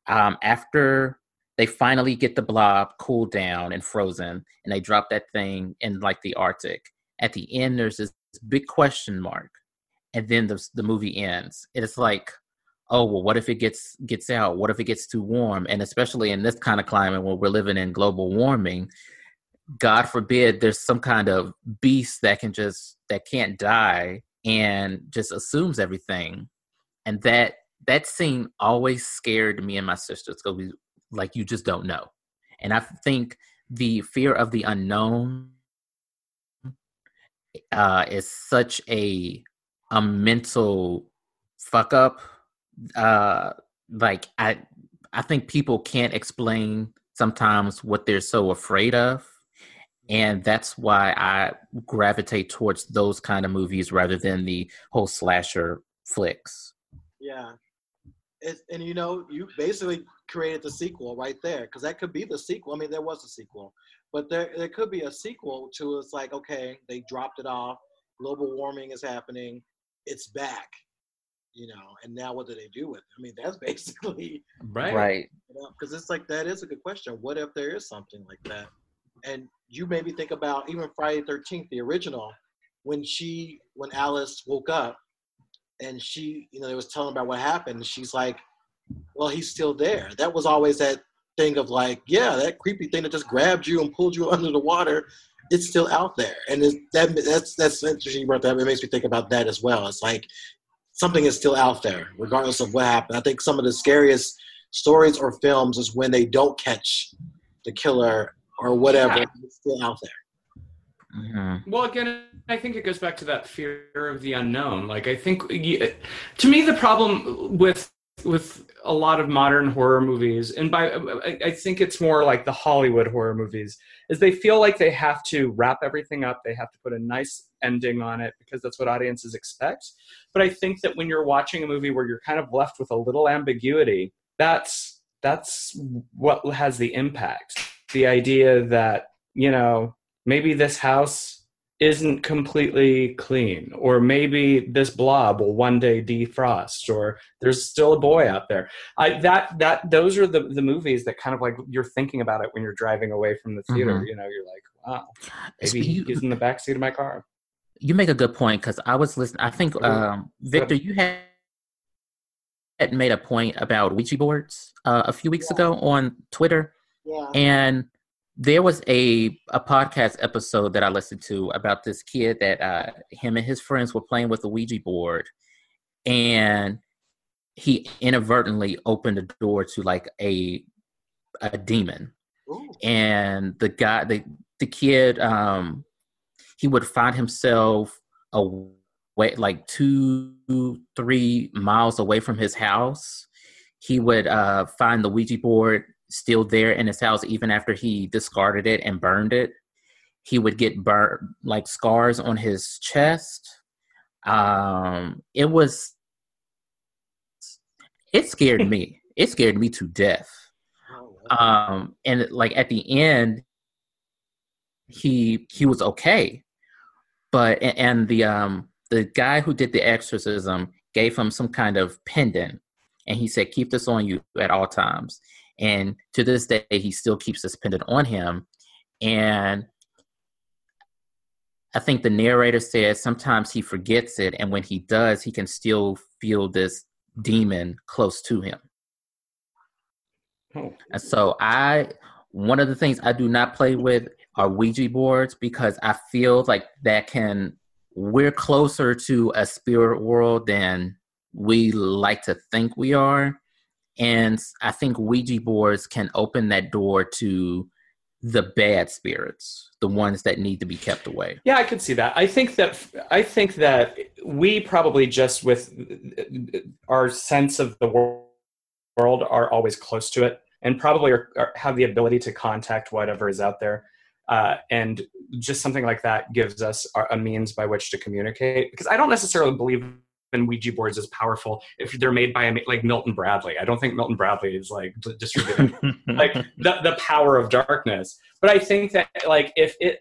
um, after they finally get the Blob cooled down and frozen, and they drop that thing in like the Arctic. At the end, there's this big question mark, and then the the movie ends. It's like oh well what if it gets gets out? What if it gets too warm? And especially in this kind of climate where we're living in global warming god forbid there's some kind of beast that can just that can't die and just assumes everything. And that that scene always scared me and my sisters because we like you just don't know. And i think the fear of the unknown uh is such a a mental fuck up uh like i i think people can't explain sometimes what they're so afraid of and that's why i gravitate towards those kind of movies rather than the whole slasher flicks Yeah. It, and you know, you basically created the sequel right there because that could be the sequel. I mean, there was a sequel, but there there could be a sequel to it's like okay, they dropped it off. Global warming is happening. It's back. You know, and now what do they do with it? I mean, that's <laughs> basically Right. right because it's like that is a good question. What if there is something like that? and you made me think about even Friday Thirteenth, the original, when she when Alice woke up, and she you know they was telling about what happened. And she's like, well, he's still there. That was always that thing of like, yeah, that creepy thing that just grabbed you and pulled you <laughs> under the water. It's still out there, and it, that that's that's interesting. You brought that. It makes me think about that as well. It's like something is still out there, regardless of what happened. I think some of the scariest stories or films is when they don't catch the killer or whatever. Yeah. It's still out there. Mhm. Well, again, I think it goes back to that fear of the unknown. Like, I think to me, the problem with with a lot of modern horror movies, and by I, think it's more like the Hollywood horror movies, is they feel like they have to wrap everything up. They have to put a nice ending on it because that's what audiences expect. But I think that when you're watching a movie where you're kind of left with a little ambiguity, that's that's what has the impact. The idea that you know maybe this house isn't completely clean or maybe this blob will one day defrost or there's still a boy out there i that that those are the the movies that kind of like you're thinking about it when you're driving away from the theater Mhm. you know you're like wow It's- maybe you, he's in the back seat of my car you make a good point because I was listening. I think um, Victor, you had had made a point about Ouija boards uh, a few weeks Yeah. ago on Twitter. Yeah. And there was a a podcast episode that I listened to about this kid that uh, him and his friends were playing with a Ouija board, and he inadvertently opened the door to like a a demon, Ooh. and the guy the the kid um he would find himself away like two three miles away from his house he would uh find the ouija board still there in his house even after he discarded it and burned it. He would get burnt like scars on his chest. Um it was it scared me. <laughs> It scared me to death. Oh, um and like at the end he he was okay. But and the um the guy who did the exorcism gave him some kind of pendant. And he said keep this on you at all times and to this day he still keeps this pendant on him. And i think the narrator said sometimes he forgets it and when he does he can still feel this demon close to him. Oh. And so I, one of the things I do not play with are Ouija boards because I feel like that can, we're closer to a spirit world than we like to think we are. And I think Ouija boards can open that door to the bad spirits, the ones that need to be kept away. Yeah, I could see that. I think that I think that we probably just with our sense of the world are always close to it, and probably are, are, have the ability to contact whatever is out there. Uh, and just something like that gives us a means by which to communicate. Because I don't necessarily believe in Ouija boards as powerful if they're made by a, like Milton Bradley. I don't think Milton Bradley is like distributing <laughs> like the, the power of darkness. But i think that like if it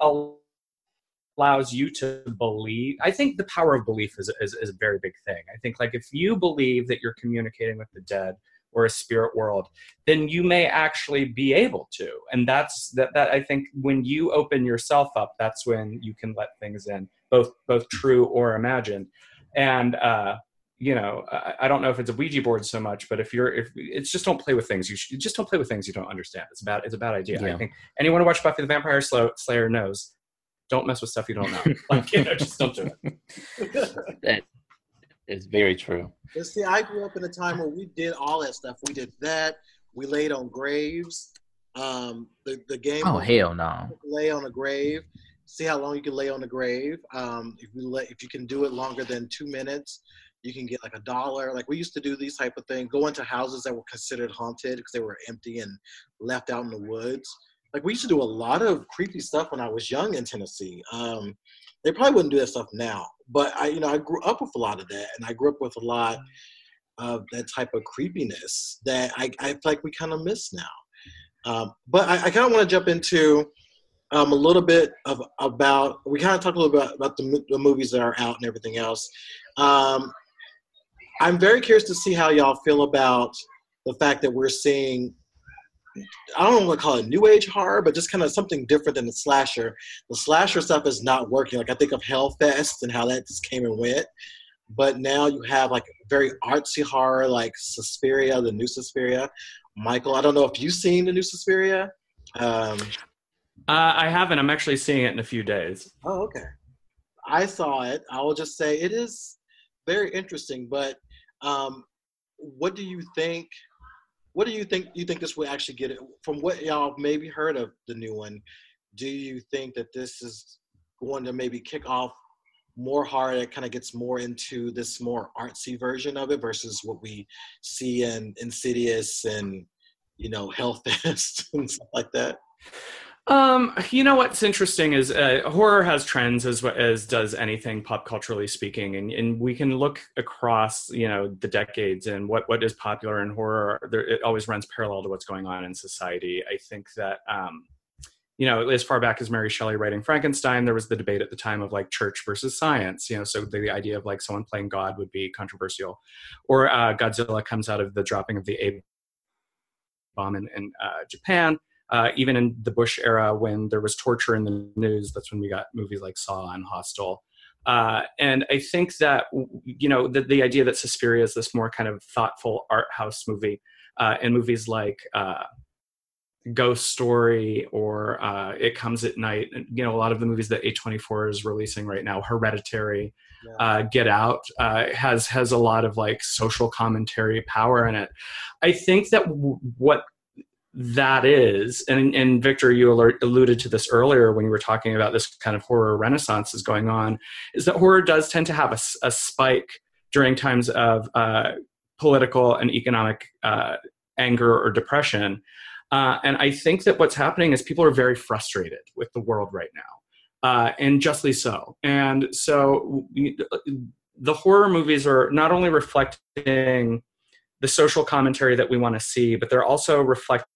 allows you to believe i think the power of belief is, is, is a very big thing. I think like if you believe that you're communicating with the dead or a spirit world then you may actually be able to. And that's that, that i think when you open yourself up that's when you can let things in both both true or imagined and uh you know, I, I don't know if it's a Ouija board so much, but if you're, if it's just don't play with things, you should, just don't play with things you don't understand. It's a bad. It's a bad idea. I think anyone who watched Buffy the Vampire Slayer, Slayer knows. Don't mess with stuff you don't know. <laughs> like you know, just don't do it. <laughs> that is very true. But see, I grew up in a time where we did all that stuff. We did that. We laid on graves. Um, the the game Oh, hell no. lay on a grave. See how long you can lay on a grave. Um, if you let, if you can do it longer than two minutes, you can get like a dollar. Like we used to do these type of things. Go into houses that were considered haunted because they were empty and left out in the woods. Like we used to do a lot of creepy stuff when I was young in Tennessee. Um, they probably wouldn't do that stuff now, but I, you know, I grew up with a lot of that, and I grew up with a lot of that type of creepiness that I, I feel like we kind of miss now. Um, but I, I kind of want to jump into um, a little bit of about. We kind of talked a little bit about the, the movies that are out and everything else. Um, I'm very curious to see how y'all feel about the fact that we're seeing I don't want to call it new age horror, but just kind of something different than the slasher. The slasher stuff is not working. Like I think of Hellfest and how that just came and went. But now you have like very artsy horror like Suspiria, the new Suspiria. Michael, I don't know if you've seen the new Suspiria. Um, uh, I haven't. I'm actually seeing it in a few days. Oh, okay. I saw it. I will just say it is very interesting. But um, what do you think? What do you think? You think this will actually get it? From what y'all maybe heard of the new one, do you think that this is going to maybe kick off more hard? It kind of gets more into this more artsy version of it versus what we see in Insidious and you know Hellfest <laughs> and stuff like that. Um, you know what's interesting is uh, horror has trends as as does anything pop culturally speaking, and, and we can look across you know the decades and what what is popular in horror. There, it always runs parallel to what's going on in society. I think that um, you know as far back as Mary Shelley writing Frankenstein, there was the debate at the time of like church versus science. You know, so the, the idea of like someone playing God would be controversial, or uh, Godzilla comes out of the dropping of the A bomb in, in uh, Japan uh, even in the Bush era when there was torture in the news, that's when we got movies like Saw and Hostel. Uh, and I think that you know the, the idea that Suspiria is this more kind of thoughtful art house movie, uh, and movies like uh, Ghost Story or uh, It Comes at Night, and, you know a lot of the movies that A24 is releasing right now, Hereditary, yeah. Uh, Get Out, uh, has has a lot of like social commentary power in it. I think that w- what that is and, and victor you alert, alluded to this earlier when you were talking about this kind of horror renaissance is going on is that horror does tend to have a, a spike during times of uh, political and economic uh, anger or depression. Uh, and i think that what's happening is people are very frustrated with the world right now uh, and justly so. And so the horror movies are not only reflecting the social commentary that we want to see, but they're also reflecting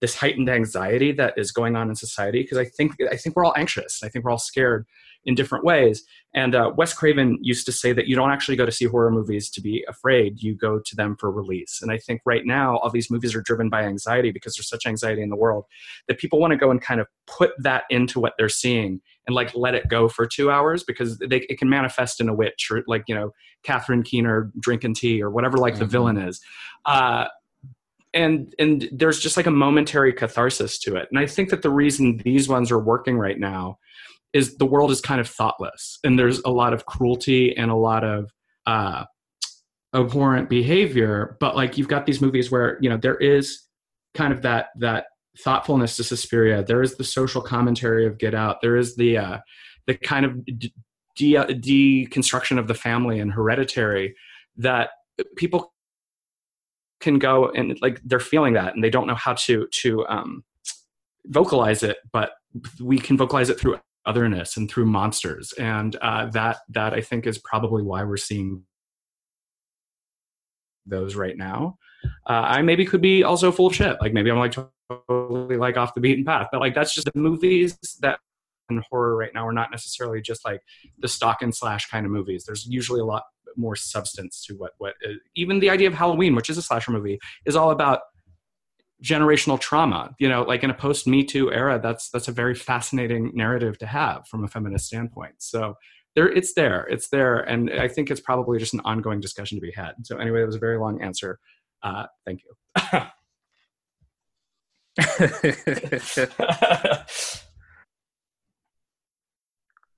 this heightened anxiety that is going on in society because I think I think we're all anxious. I think we're all scared in different ways. And uh, Wes Craven used to say that you don't actually go to see horror movies to be afraid; you go to them for release. And I think right now all these movies are driven by anxiety because there's such anxiety in the world that people want to go and kind of put that into what they're seeing and like let it go for two hours because they, it can manifest in a witch or like you know Catherine Keener drinking tea or whatever like mm-hmm. the villain is. Uh, and and there's just like a momentary catharsis to it and i think that the reason these ones are working right now is the world is kind of thoughtless and there's a lot of cruelty and a lot of uh abhorrent behavior but like you've got these movies where you know there is kind of that that thoughtfulness to Suspiria. There is the social commentary of Get Out. There is the uh, the kind of de- deconstruction of the family and Hereditary that people can go and like they're feeling that and they don't know how to to um, vocalize it but we can vocalize it through otherness and through monsters. And uh, that that i think is probably why we're seeing those right now. Uh, i maybe could be also full of shit. Like maybe i'm like totally like off the beaten path but like that's just the movies that in horror right now are not necessarily just like the stock and slash kind of movies. There's usually a lot more substance to what what uh, even the idea of Halloween, which is a slasher movie, is all about generational trauma. You know, like in a post Me Too era, that's that's a very fascinating narrative to have from a feminist standpoint. So there, it's there, it's there, and I think it's probably just an ongoing discussion to be had. So anyway, it was a very long answer. Uh, thank you. <laughs> <laughs>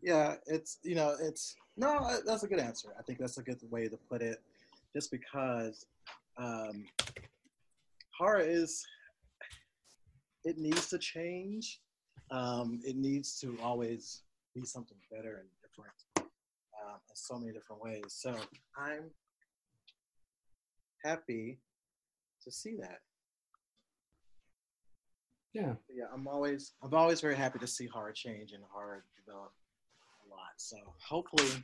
yeah, it's you know it's no, that's a good answer. I think that's a good way to put it, just because um, horror is it needs to change. Um, it needs to always be something better and different uh, in so many different ways. So I'm happy to see that. Yeah. Yeah, I'm always I'm always very happy to see horror change and horror develop lot. So hopefully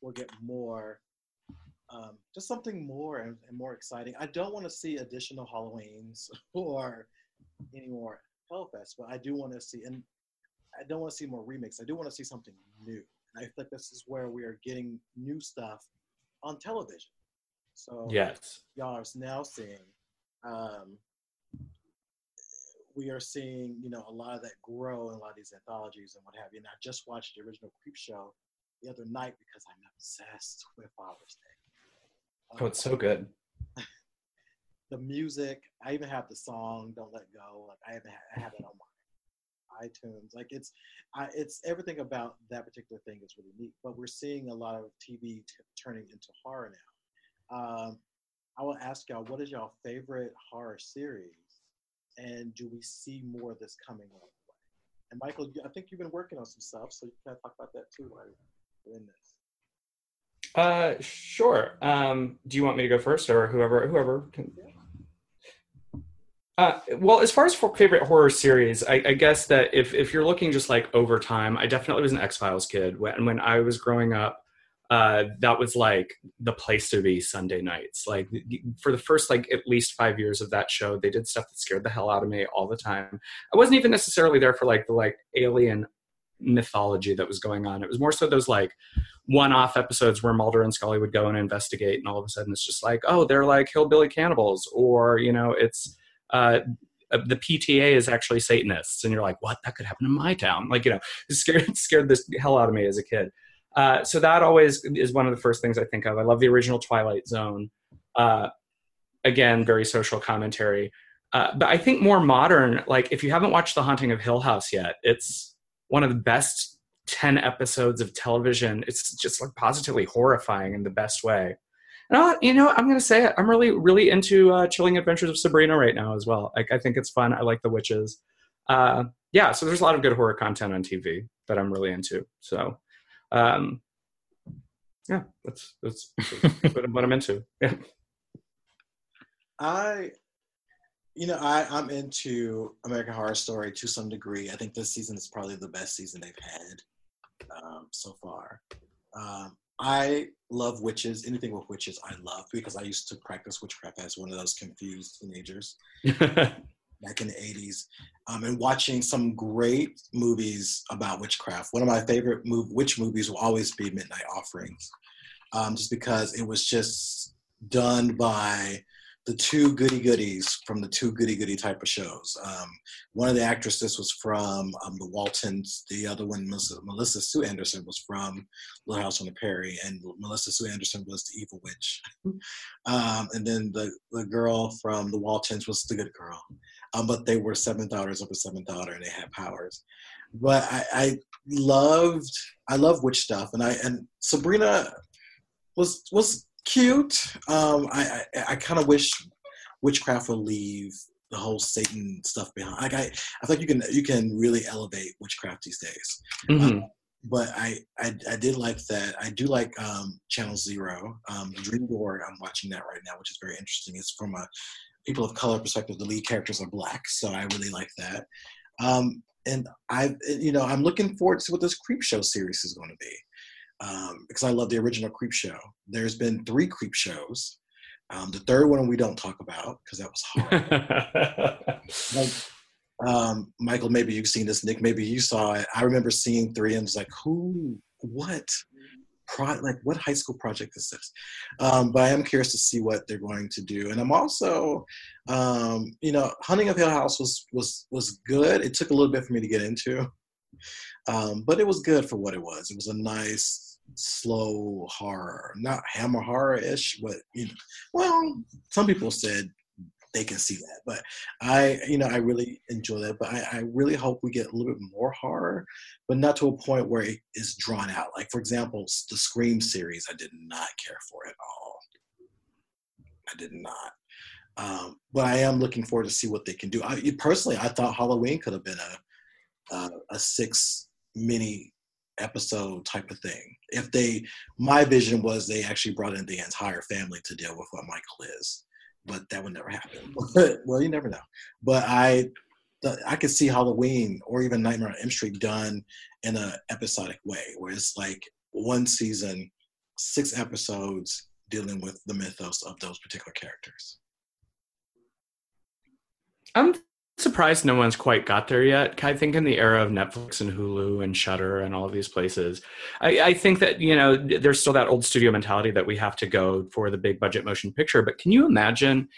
we'll get more, um, just something more and, and more exciting. I don't want to see additional Halloweens <laughs> or any more Hellfest, but I do want to see, and I don't want to see more remakes. I do want to see something new. And I think this is where we are getting new stuff on television. So yes, y'all are now seeing um, we are seeing, you know, a lot of that grow in a lot of these anthologies and what have you. And I just watched the original Creepshow the other night because I'm obsessed with Father's Day. Oh, it's so good. <laughs> the music, I even have the song "Don't Let Go." Like I even have, I have it on my iTunes. Like it's, I, it's everything about that particular thing is really neat. But we're seeing a lot of TV t- turning into horror now. Um, I will ask y'all, what is y'all favorite horror series? And do we see more of this coming way? And Michael, I think you've been working on some stuff, so you can talk about that too while you're in this. Uh, sure. Um, do you want me to go first, or whoever whoever can? Uh, well, as far as for favorite horror series, I, I, guess that if if you're looking just like over time, I definitely was an X Files kid. When when I was growing up, uh, that was like the place to be Sunday nights. Like for the first like at least five years of that show, they did stuff that scared the hell out of me all the time. I wasn't even necessarily there for like the like alien mythology that was going on. It was more so those like one-off episodes where Mulder and Scully would go and investigate, and all of a sudden it's just like, oh, they're like hillbilly cannibals, or you know, it's uh, the PTA is actually Satanists, and you're like, what? That could happen in my town. Like you know, it scared <laughs> scared the hell out of me as a kid. Uh, so that always is one of the first things I think of. I love the original Twilight Zone. Uh, again, very social commentary. Uh, but I think more modern, like if you haven't watched The Haunting of Hill House yet, it's one of the best 10 episodes of television. It's just like positively horrifying in the best way. And I'll, you know, I'm going to say it. I'm really, really into uh, Chilling Adventures of Sabrina right now as well. Like, I think it's fun. I like the witches. Uh, yeah, so there's a lot of good horror content on TV that I'm really into. So um, yeah, that's that's, that's what, what I'm into. Yeah. I, you know, I I'm into American Horror Story to some degree. I think this season is probably the best season they've had um, so far. Um, I love witches. Anything with witches, I love because I used to practice witchcraft as one of those confused teenagers. <laughs> back in the 80s um, and watching some great movies about witchcraft. One of my favorite move, witch movies will always be Midnight Offerings, um, just because it was just done by the two goody goodies from the two goody goody type of shows. Um, one of the actresses was from um, the Waltons. The other one, Melissa, Melissa, Sue Anderson, was from Little House on the Prairie, and Melissa Sue Anderson was the evil witch. <laughs> um, and then the the girl from the Waltons was the good girl. Um, but they were seventh daughters of a seventh daughter, and they had powers. But I, I loved I love witch stuff, and I and Sabrina was was cute. Um, I I, I kind of wish witchcraft would leave the whole Satan stuff behind. Like I, I think you can you can really elevate witchcraft these days. Mm-hmm. Um, but I, I, I did like that. I do like um, Channel Zero, um, Dream Door. I'm watching that right now, which is very interesting. It's from a people of color perspective. The lead characters are black, so I really like that. Um, and I, you know, I'm looking forward to what this Creepshow series is going to be um, because I love the original Creepshow. There's been three Creepshows. Um, the third one we don't talk about because that was hard. <laughs> um, Michael, maybe you've seen this. Nick, maybe you saw it. I remember seeing three and was like, who, what? Pro- like what high school project is this? Um, but I am curious to see what they're going to do, and I'm also, um, you know, Haunting of Hill House was was was good. It took a little bit for me to get into, um, but it was good for what it was. It was a nice, slow horror, not hammer horror ish, but you know, well, some people said they can see that. But I, you know, I really enjoy that. But I, I, really hope we get a little bit more horror, but not to a point where it is drawn out. Like for example, the Scream series, I did not care for at all. I did not. Um, but I am looking forward to see what they can do. I, personally, I thought Halloween could have been a a, a six mini episode type of thing. If they, my vision was they actually brought in the entire family to deal with what Michael is but that would never happen. <laughs> well, you never know. But I, I could see Halloween or even Nightmare on Elm Street done in an episodic way, where it's like one season, six episodes dealing with the mythos of those particular characters. I'm surprised no one's quite got there yet. I think in the era of Netflix and Hulu and Shudder and all of these places, I, I, think that you know there's still that old studio mentality that we have to go for the big budget motion picture. But can you imagine,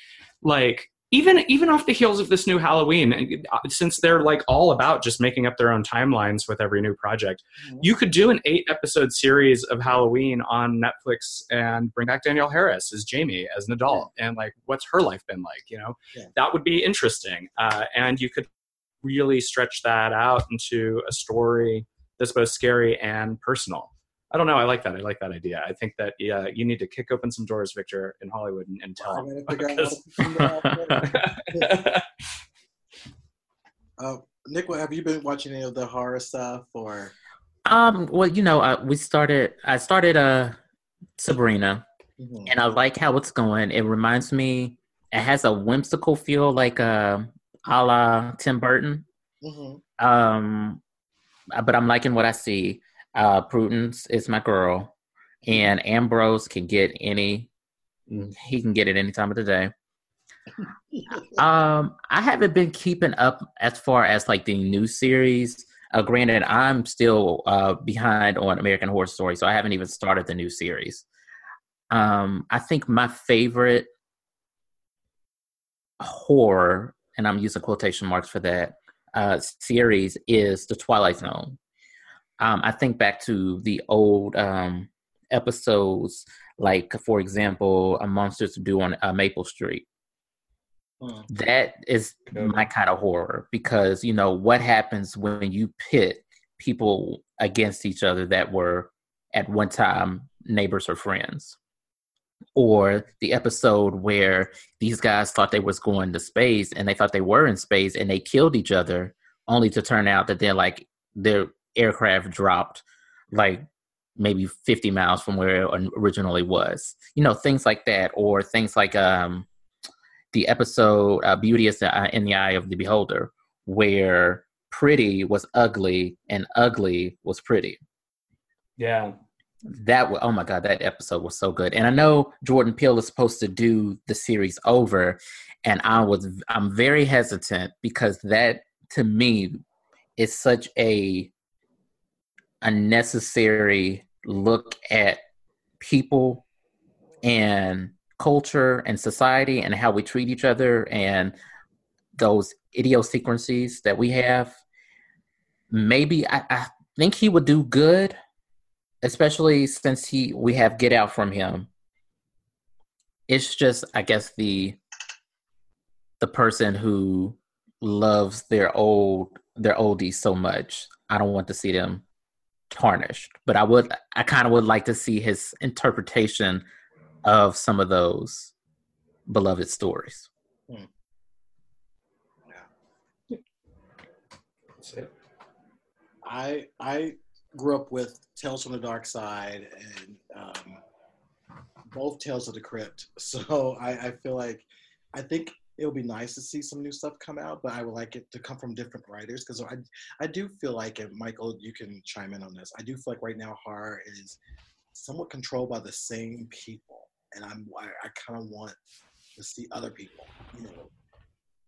like even even off the heels of this new Halloween, uh, since they're like all about just making up their own timelines with every new project, mm-hmm. you could do an eight episode series of Halloween on Netflix and bring back Danielle Harris as Jamie as an adult, yeah. and like what's her life been like? You know, yeah. that would be interesting, uh, and you could really stretch that out into a story that's both scary and personal. I don't know. I like that. I like that idea. I think that yeah, you need to kick open some doors, Victor, in Hollywood and, and tell <laughs> uh, Nick, have you been watching any of the horror stuff or? Um. Well, you know, uh, we started. I started uh Sabrina, mm-hmm. and I like how it's going. It reminds me. It has a whimsical feel, like uh, a la Tim Burton. Mm-hmm. Um, but I'm liking what I see. Uh, Prudence is my girl, and Ambrose can get any. He can get it any time of the day. <laughs> um, I haven't been keeping up as far as like the new series. Uh, granted, I'm still uh, behind on American Horror Story, so I haven't even started the new series. Um, I think my favorite horror, and I'm using quotation marks for that, uh, series is The Twilight Zone um, I think back to the old um, episodes, like for example, a Monsters Due on uh, Maple Street. Hmm. That is my kind of horror because you know what happens when you pit people against each other that were at one time neighbors or friends or the episode where these guys thought they was going to space and they thought they were in space and they killed each other only to turn out that they're like they're aircraft dropped like maybe 50 miles from where it originally was. You know things like that or things like um the episode uh, beauty is in the eye of the beholder where pretty was ugly and ugly was pretty. Yeah. That oh my god that episode was so good. And i know jordan peele is supposed to do the series over and i was i'm very hesitant because that to me is such a a necessary look at people and culture and society and how we treat each other and those idiosyncrasies that we have. Maybe I, I think he would do good, especially since he we have Get Out from him. It's just, I guess, the the person who loves their old their oldies so much. I don't want to see them tarnished. But I would, I kind of would like to see his interpretation of some of those beloved stories. Hmm. Yeah. That's it. I I grew up with Tales from the Dark Side and um, both Tales of the Crypt, <laughs> so I, I feel like I think it would be nice to see some new stuff come out, but I would like it to come from different writers because I, I do feel like, and Michael, you can chime in on this. I do feel like right now horror is somewhat controlled by the same people, and I'm I, I kind of want to see other people, you know,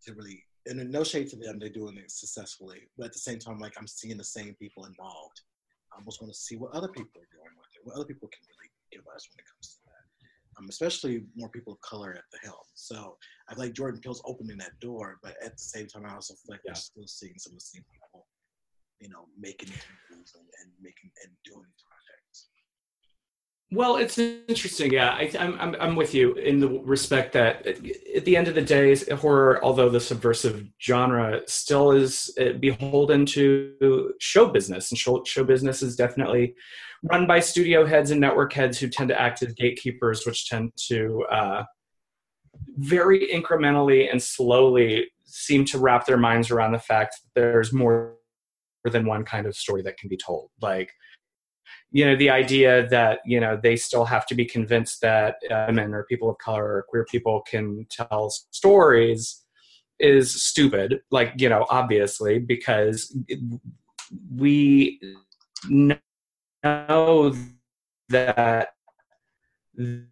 to really. And no shade to them, they're doing it successfully, but at the same time, like I'm seeing the same people involved. I almost want to see what other people are doing with it, what other people can really give us when it comes to um, especially more people of color at the helm. So I like Jordan Peele's opening that door, but at the same time, I also feel like yeah. we're still seeing some of the same people, you know, making movies and, and making and doing. Well, it's interesting. Yeah, I, am I'm, I'm with you in the respect that at the end of the day, horror, although the subversive genre, still is uh, beholden to show business, and show, show business is definitely run by studio heads and network heads who tend to act as gatekeepers, which tend to uh, very incrementally and slowly seem to wrap their minds around the fact that there's more than one kind of story that can be told. Like, you know, the idea that, you know, they still have to be convinced that women or people of color or queer people can tell stories is stupid. Like, you know, obviously, because we know that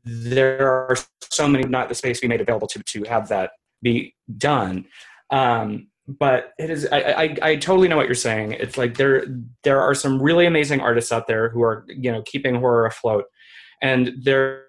there are so many not the space we made available to to have that be done um, but it is I, I, I totally know what you're saying it's like there there are some really amazing artists out there who are you know keeping horror afloat and there's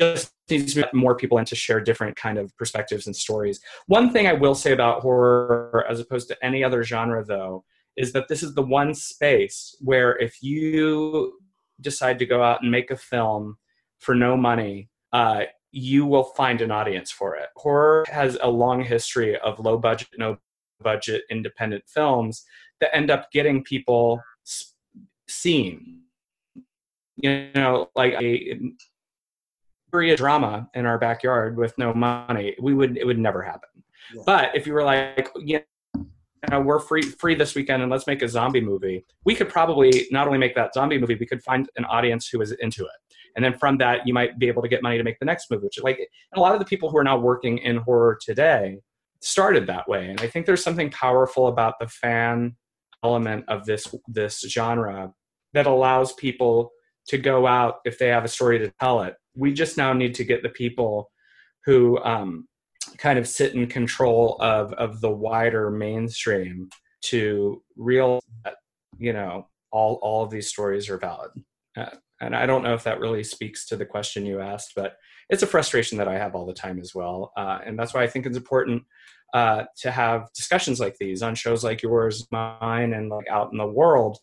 just needs to be more people in to share different kind of perspectives and stories. One thing I will say about horror, as opposed to any other genre, though, is that this is the one space where if you decide to go out and make a film for no money, uh, you will find an audience for it. Horror has a long history of low budget, no budget independent films that end up getting people seen. You know, like a period drama in our backyard with no money, we would it would never happen. Yeah. But if you were like, yeah, know, we're free free this weekend and let's make a zombie movie, we could probably not only make that zombie movie, we could find an audience who is into it. And then from that, you might be able to get money to make the next movie. Which, like, a lot of the people who are now working in horror today started that way. And I think there's something powerful about the fan element of this this genre that allows people to go out if they have a story to tell it. We just now need to get the people who um, kind of sit in control of of the wider mainstream to realize that you know all all of these stories are valid. Uh, and I don't know if that really speaks to the question you asked, but it's a frustration that I have all the time as well. Uh, and that's why I think it's important uh, to have discussions like these on shows like yours, mine, and like out in the world,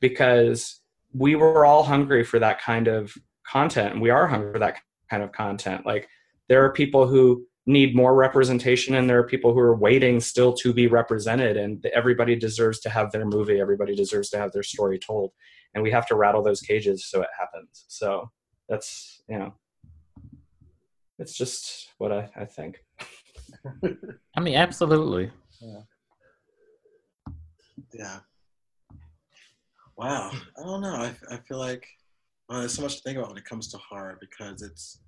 because we were all hungry for that kind of content, and we are hungry for that kind of content. Like there are people who need more representation, and there are people who are waiting still to be represented, and everybody deserves to have their movie. Everybody deserves to have their story told, and we have to rattle those cages so it happens. So that's you know, it's just what I, I think. <laughs> I mean, absolutely. Yeah. Yeah. Wow. I don't know. I, I feel like well, there's so much to think about when it comes to horror because it's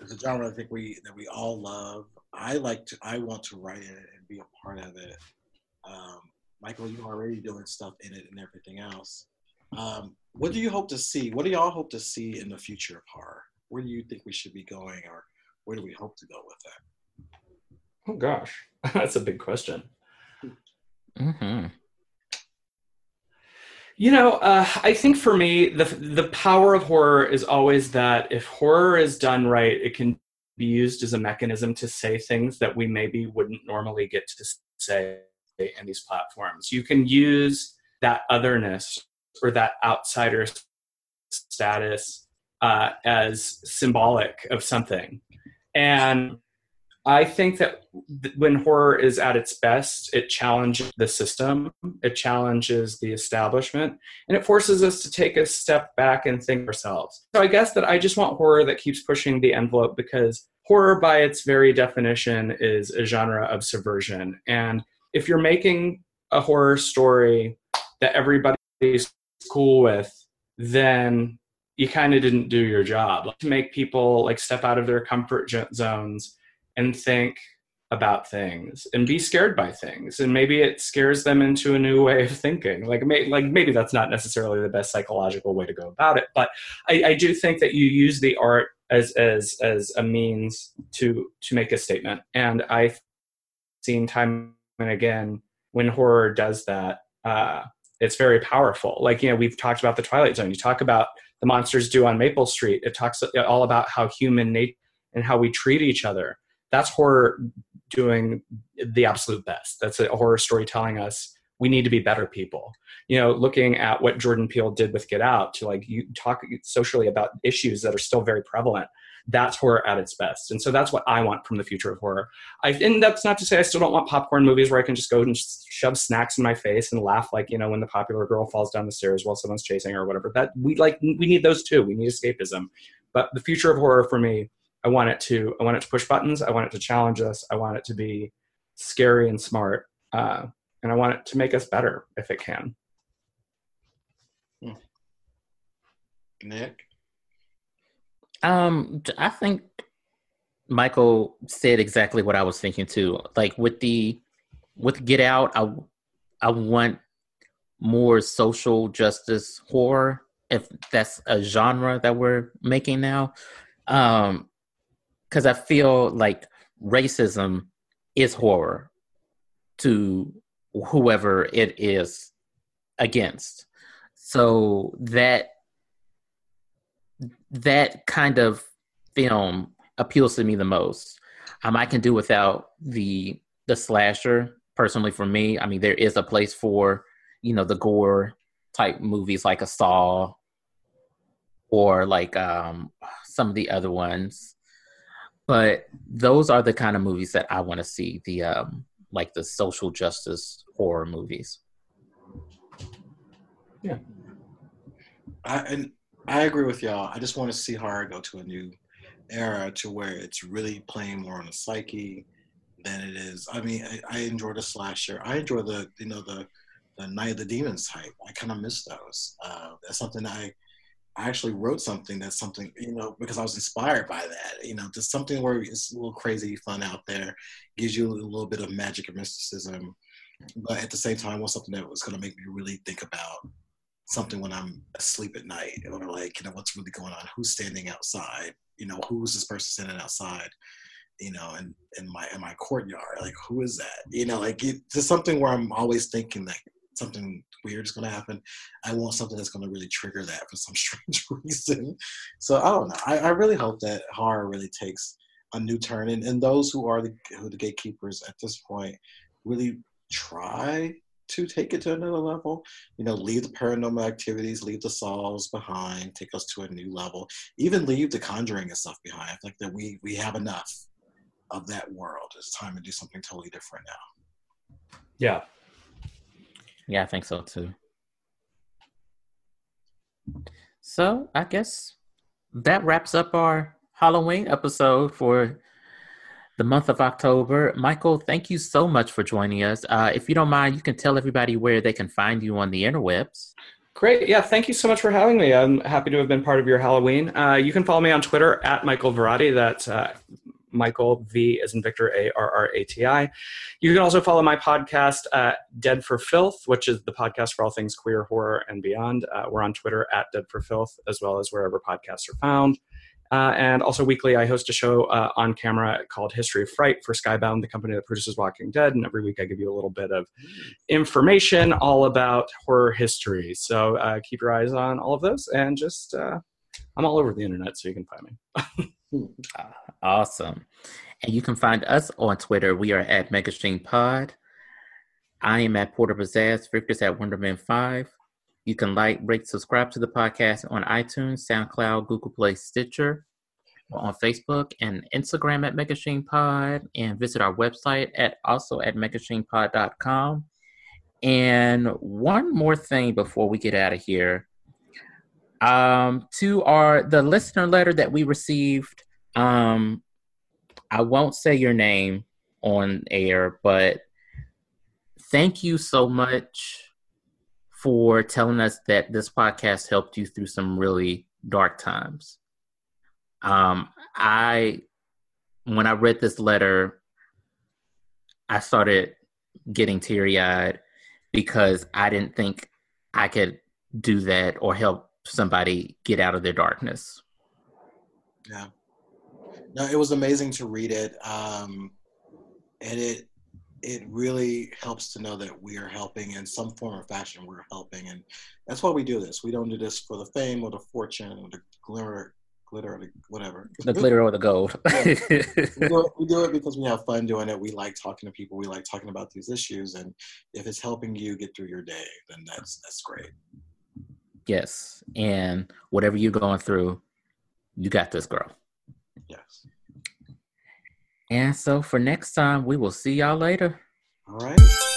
it's a genre I think we that we all love. I like to. I want to write it and be a part of it. Um, Michael, you're already doing stuff in it and everything else. Um, what do you hope to see? What do y'all hope to see in the future of horror? Where do you think we should be going, or where do we hope to go with that? Oh gosh, <laughs> that's a big question. Mm-hmm. You know, uh, I think for me, the the power of horror is always that if horror is done right, it can be used as a mechanism to say things that we maybe wouldn't normally get to say in these platforms. You can use that otherness or that outsider status uh, as symbolic of something, and I think that when horror is at its best, it challenges the system, it challenges the establishment, and it forces us to take a step back and think ourselves. So I guess that I just want horror that keeps pushing the envelope because horror, by its very definition, is a genre of subversion. And if you're making a horror story that everybody's cool with, then you kind of didn't do your job. to make people like step out of their comfort zones and think about things and be scared by things. And maybe it scares them into a new way of thinking. Like may, like maybe that's not necessarily the best psychological way to go about it but I, I do think that you use the art as as as a means to to make a statement. And i've seen time and again when horror does that uh it's very powerful like you know we've talked about the twilight zone you talk about the monsters due on maple street it talks all about how human nature and how we treat each other that's horror doing the absolute best. That's a horror story telling us we need to be better people. You know, looking at what Jordan Peele did with Get Out to like you talk socially about issues that are still very prevalent. That's horror at its best, and so that's what I want from the future of horror. I, and that's not to say I still don't want popcorn movies where I can just go and shove snacks in my face and laugh like you know when the popular girl falls down the stairs while someone's chasing her or whatever. That we like we need those too. We need escapism, but the future of horror for me I want it to I want it to push buttons. I want it to challenge us. I want it to be scary and smart, uh, and I want it to make us better if it can. Hmm. Nick, um, I think Michael said exactly what I was thinking too. Like with the with Get Out, I I want more social justice horror if that's a genre that we're making now. Um, because I feel like racism is horror to whoever it is against. So that that kind of film appeals to me the most. Um, I can do without the the slasher personally. For me, I mean, there is a place for you know the gore type movies like a Saw or like um, some of the other ones. But those are the kind of movies that I want to see. The um, like the social justice horror movies. Yeah, I, and I agree with y'all. I just want to see horror go to a new era to where it's really playing more on the psyche than it is. I mean, I, I enjoy the slasher. I enjoy the you know the the Night of the Demons type. I kind of miss those. Uh, that's something I I actually wrote something that's something you know because I was inspired by that. You know, just something where it's a little crazy fun out there, gives you a little bit of magic and mysticism, but at the same time, was something that was going to make me really think about something when I'm asleep at night, or like you know what's really going on, who's standing outside, you know, who's this person standing outside, you know, and in my in my courtyard, like who is that, you know, like it's just something where I'm always thinking that something weird is going to happen. I want something that's going to really trigger that for some <laughs> strange reason. So I don't know. I, I really hope that horror really takes a new turn, and, and those who are the who the gatekeepers at this point really try to take it to another level. You know, leave the paranormal activities, leave the Saws behind, take us to a new level. Even leave the conjuring and stuff behind. I think that we we have enough of that world. It's time to do something totally different now. yeah. Yeah, I think so too. So I guess that wraps up our Halloween episode for the month of October. Michael, thank you so much for joining us. Uh, if you don't mind, you can tell everybody where they can find you on the interwebs. Great. Yeah, thank you so much for having me. I'm happy to have been part of your Halloween. Uh, you can follow me on Twitter at Michael Varrati. That's uh, Michael V as in Victor A R R A T I. You can also follow my podcast, uh, Dead for Filth, which is the podcast for all things queer, horror, and beyond. Uh, we're on Twitter at Dead for Filth, as well as wherever podcasts are found. Uh, and also weekly, I host a show uh, on camera called History of Fright for Skybound, the company that produces Walking Dead. And every week, I give you a little bit of information all about horror history. So uh, keep your eyes on all of those, and just uh, I'm all over the internet, so you can find me. <laughs> <laughs> Awesome. And you can find us on Twitter. We are at Megastream Pod. I am at Porter Pizzazz. Victor's at Wonderman5. You can like, rate, subscribe to the podcast on iTunes, SoundCloud, Google Play, Stitcher, on Facebook and Instagram at Megastream Pod, and visit our website at also at megastreampod.com. And one more thing before we get out of here. Um, to our the listener letter that we received um, I won't say your name on air, but thank you so much for telling us that this podcast helped you through some really dark times. Um, I, when I read this letter, I started getting teary eyed because I didn't think I could do that or help somebody get out of their darkness. Yeah. No, it was amazing to read it. Um, and it it really helps to know that we are helping in some form or fashion we're helping and that's why we do this. We don't do this for the fame or the fortune or the glitter glitter or the whatever. <laughs> The glitter or the gold. <laughs> We, do it, <laughs> we do it because we have fun doing it. We like talking to people. We like talking about these issues and if it's helping you get through your day then that's that's great. Yes and whatever you're going through you got this girl. Yes and so for next time we will see y'all later. All right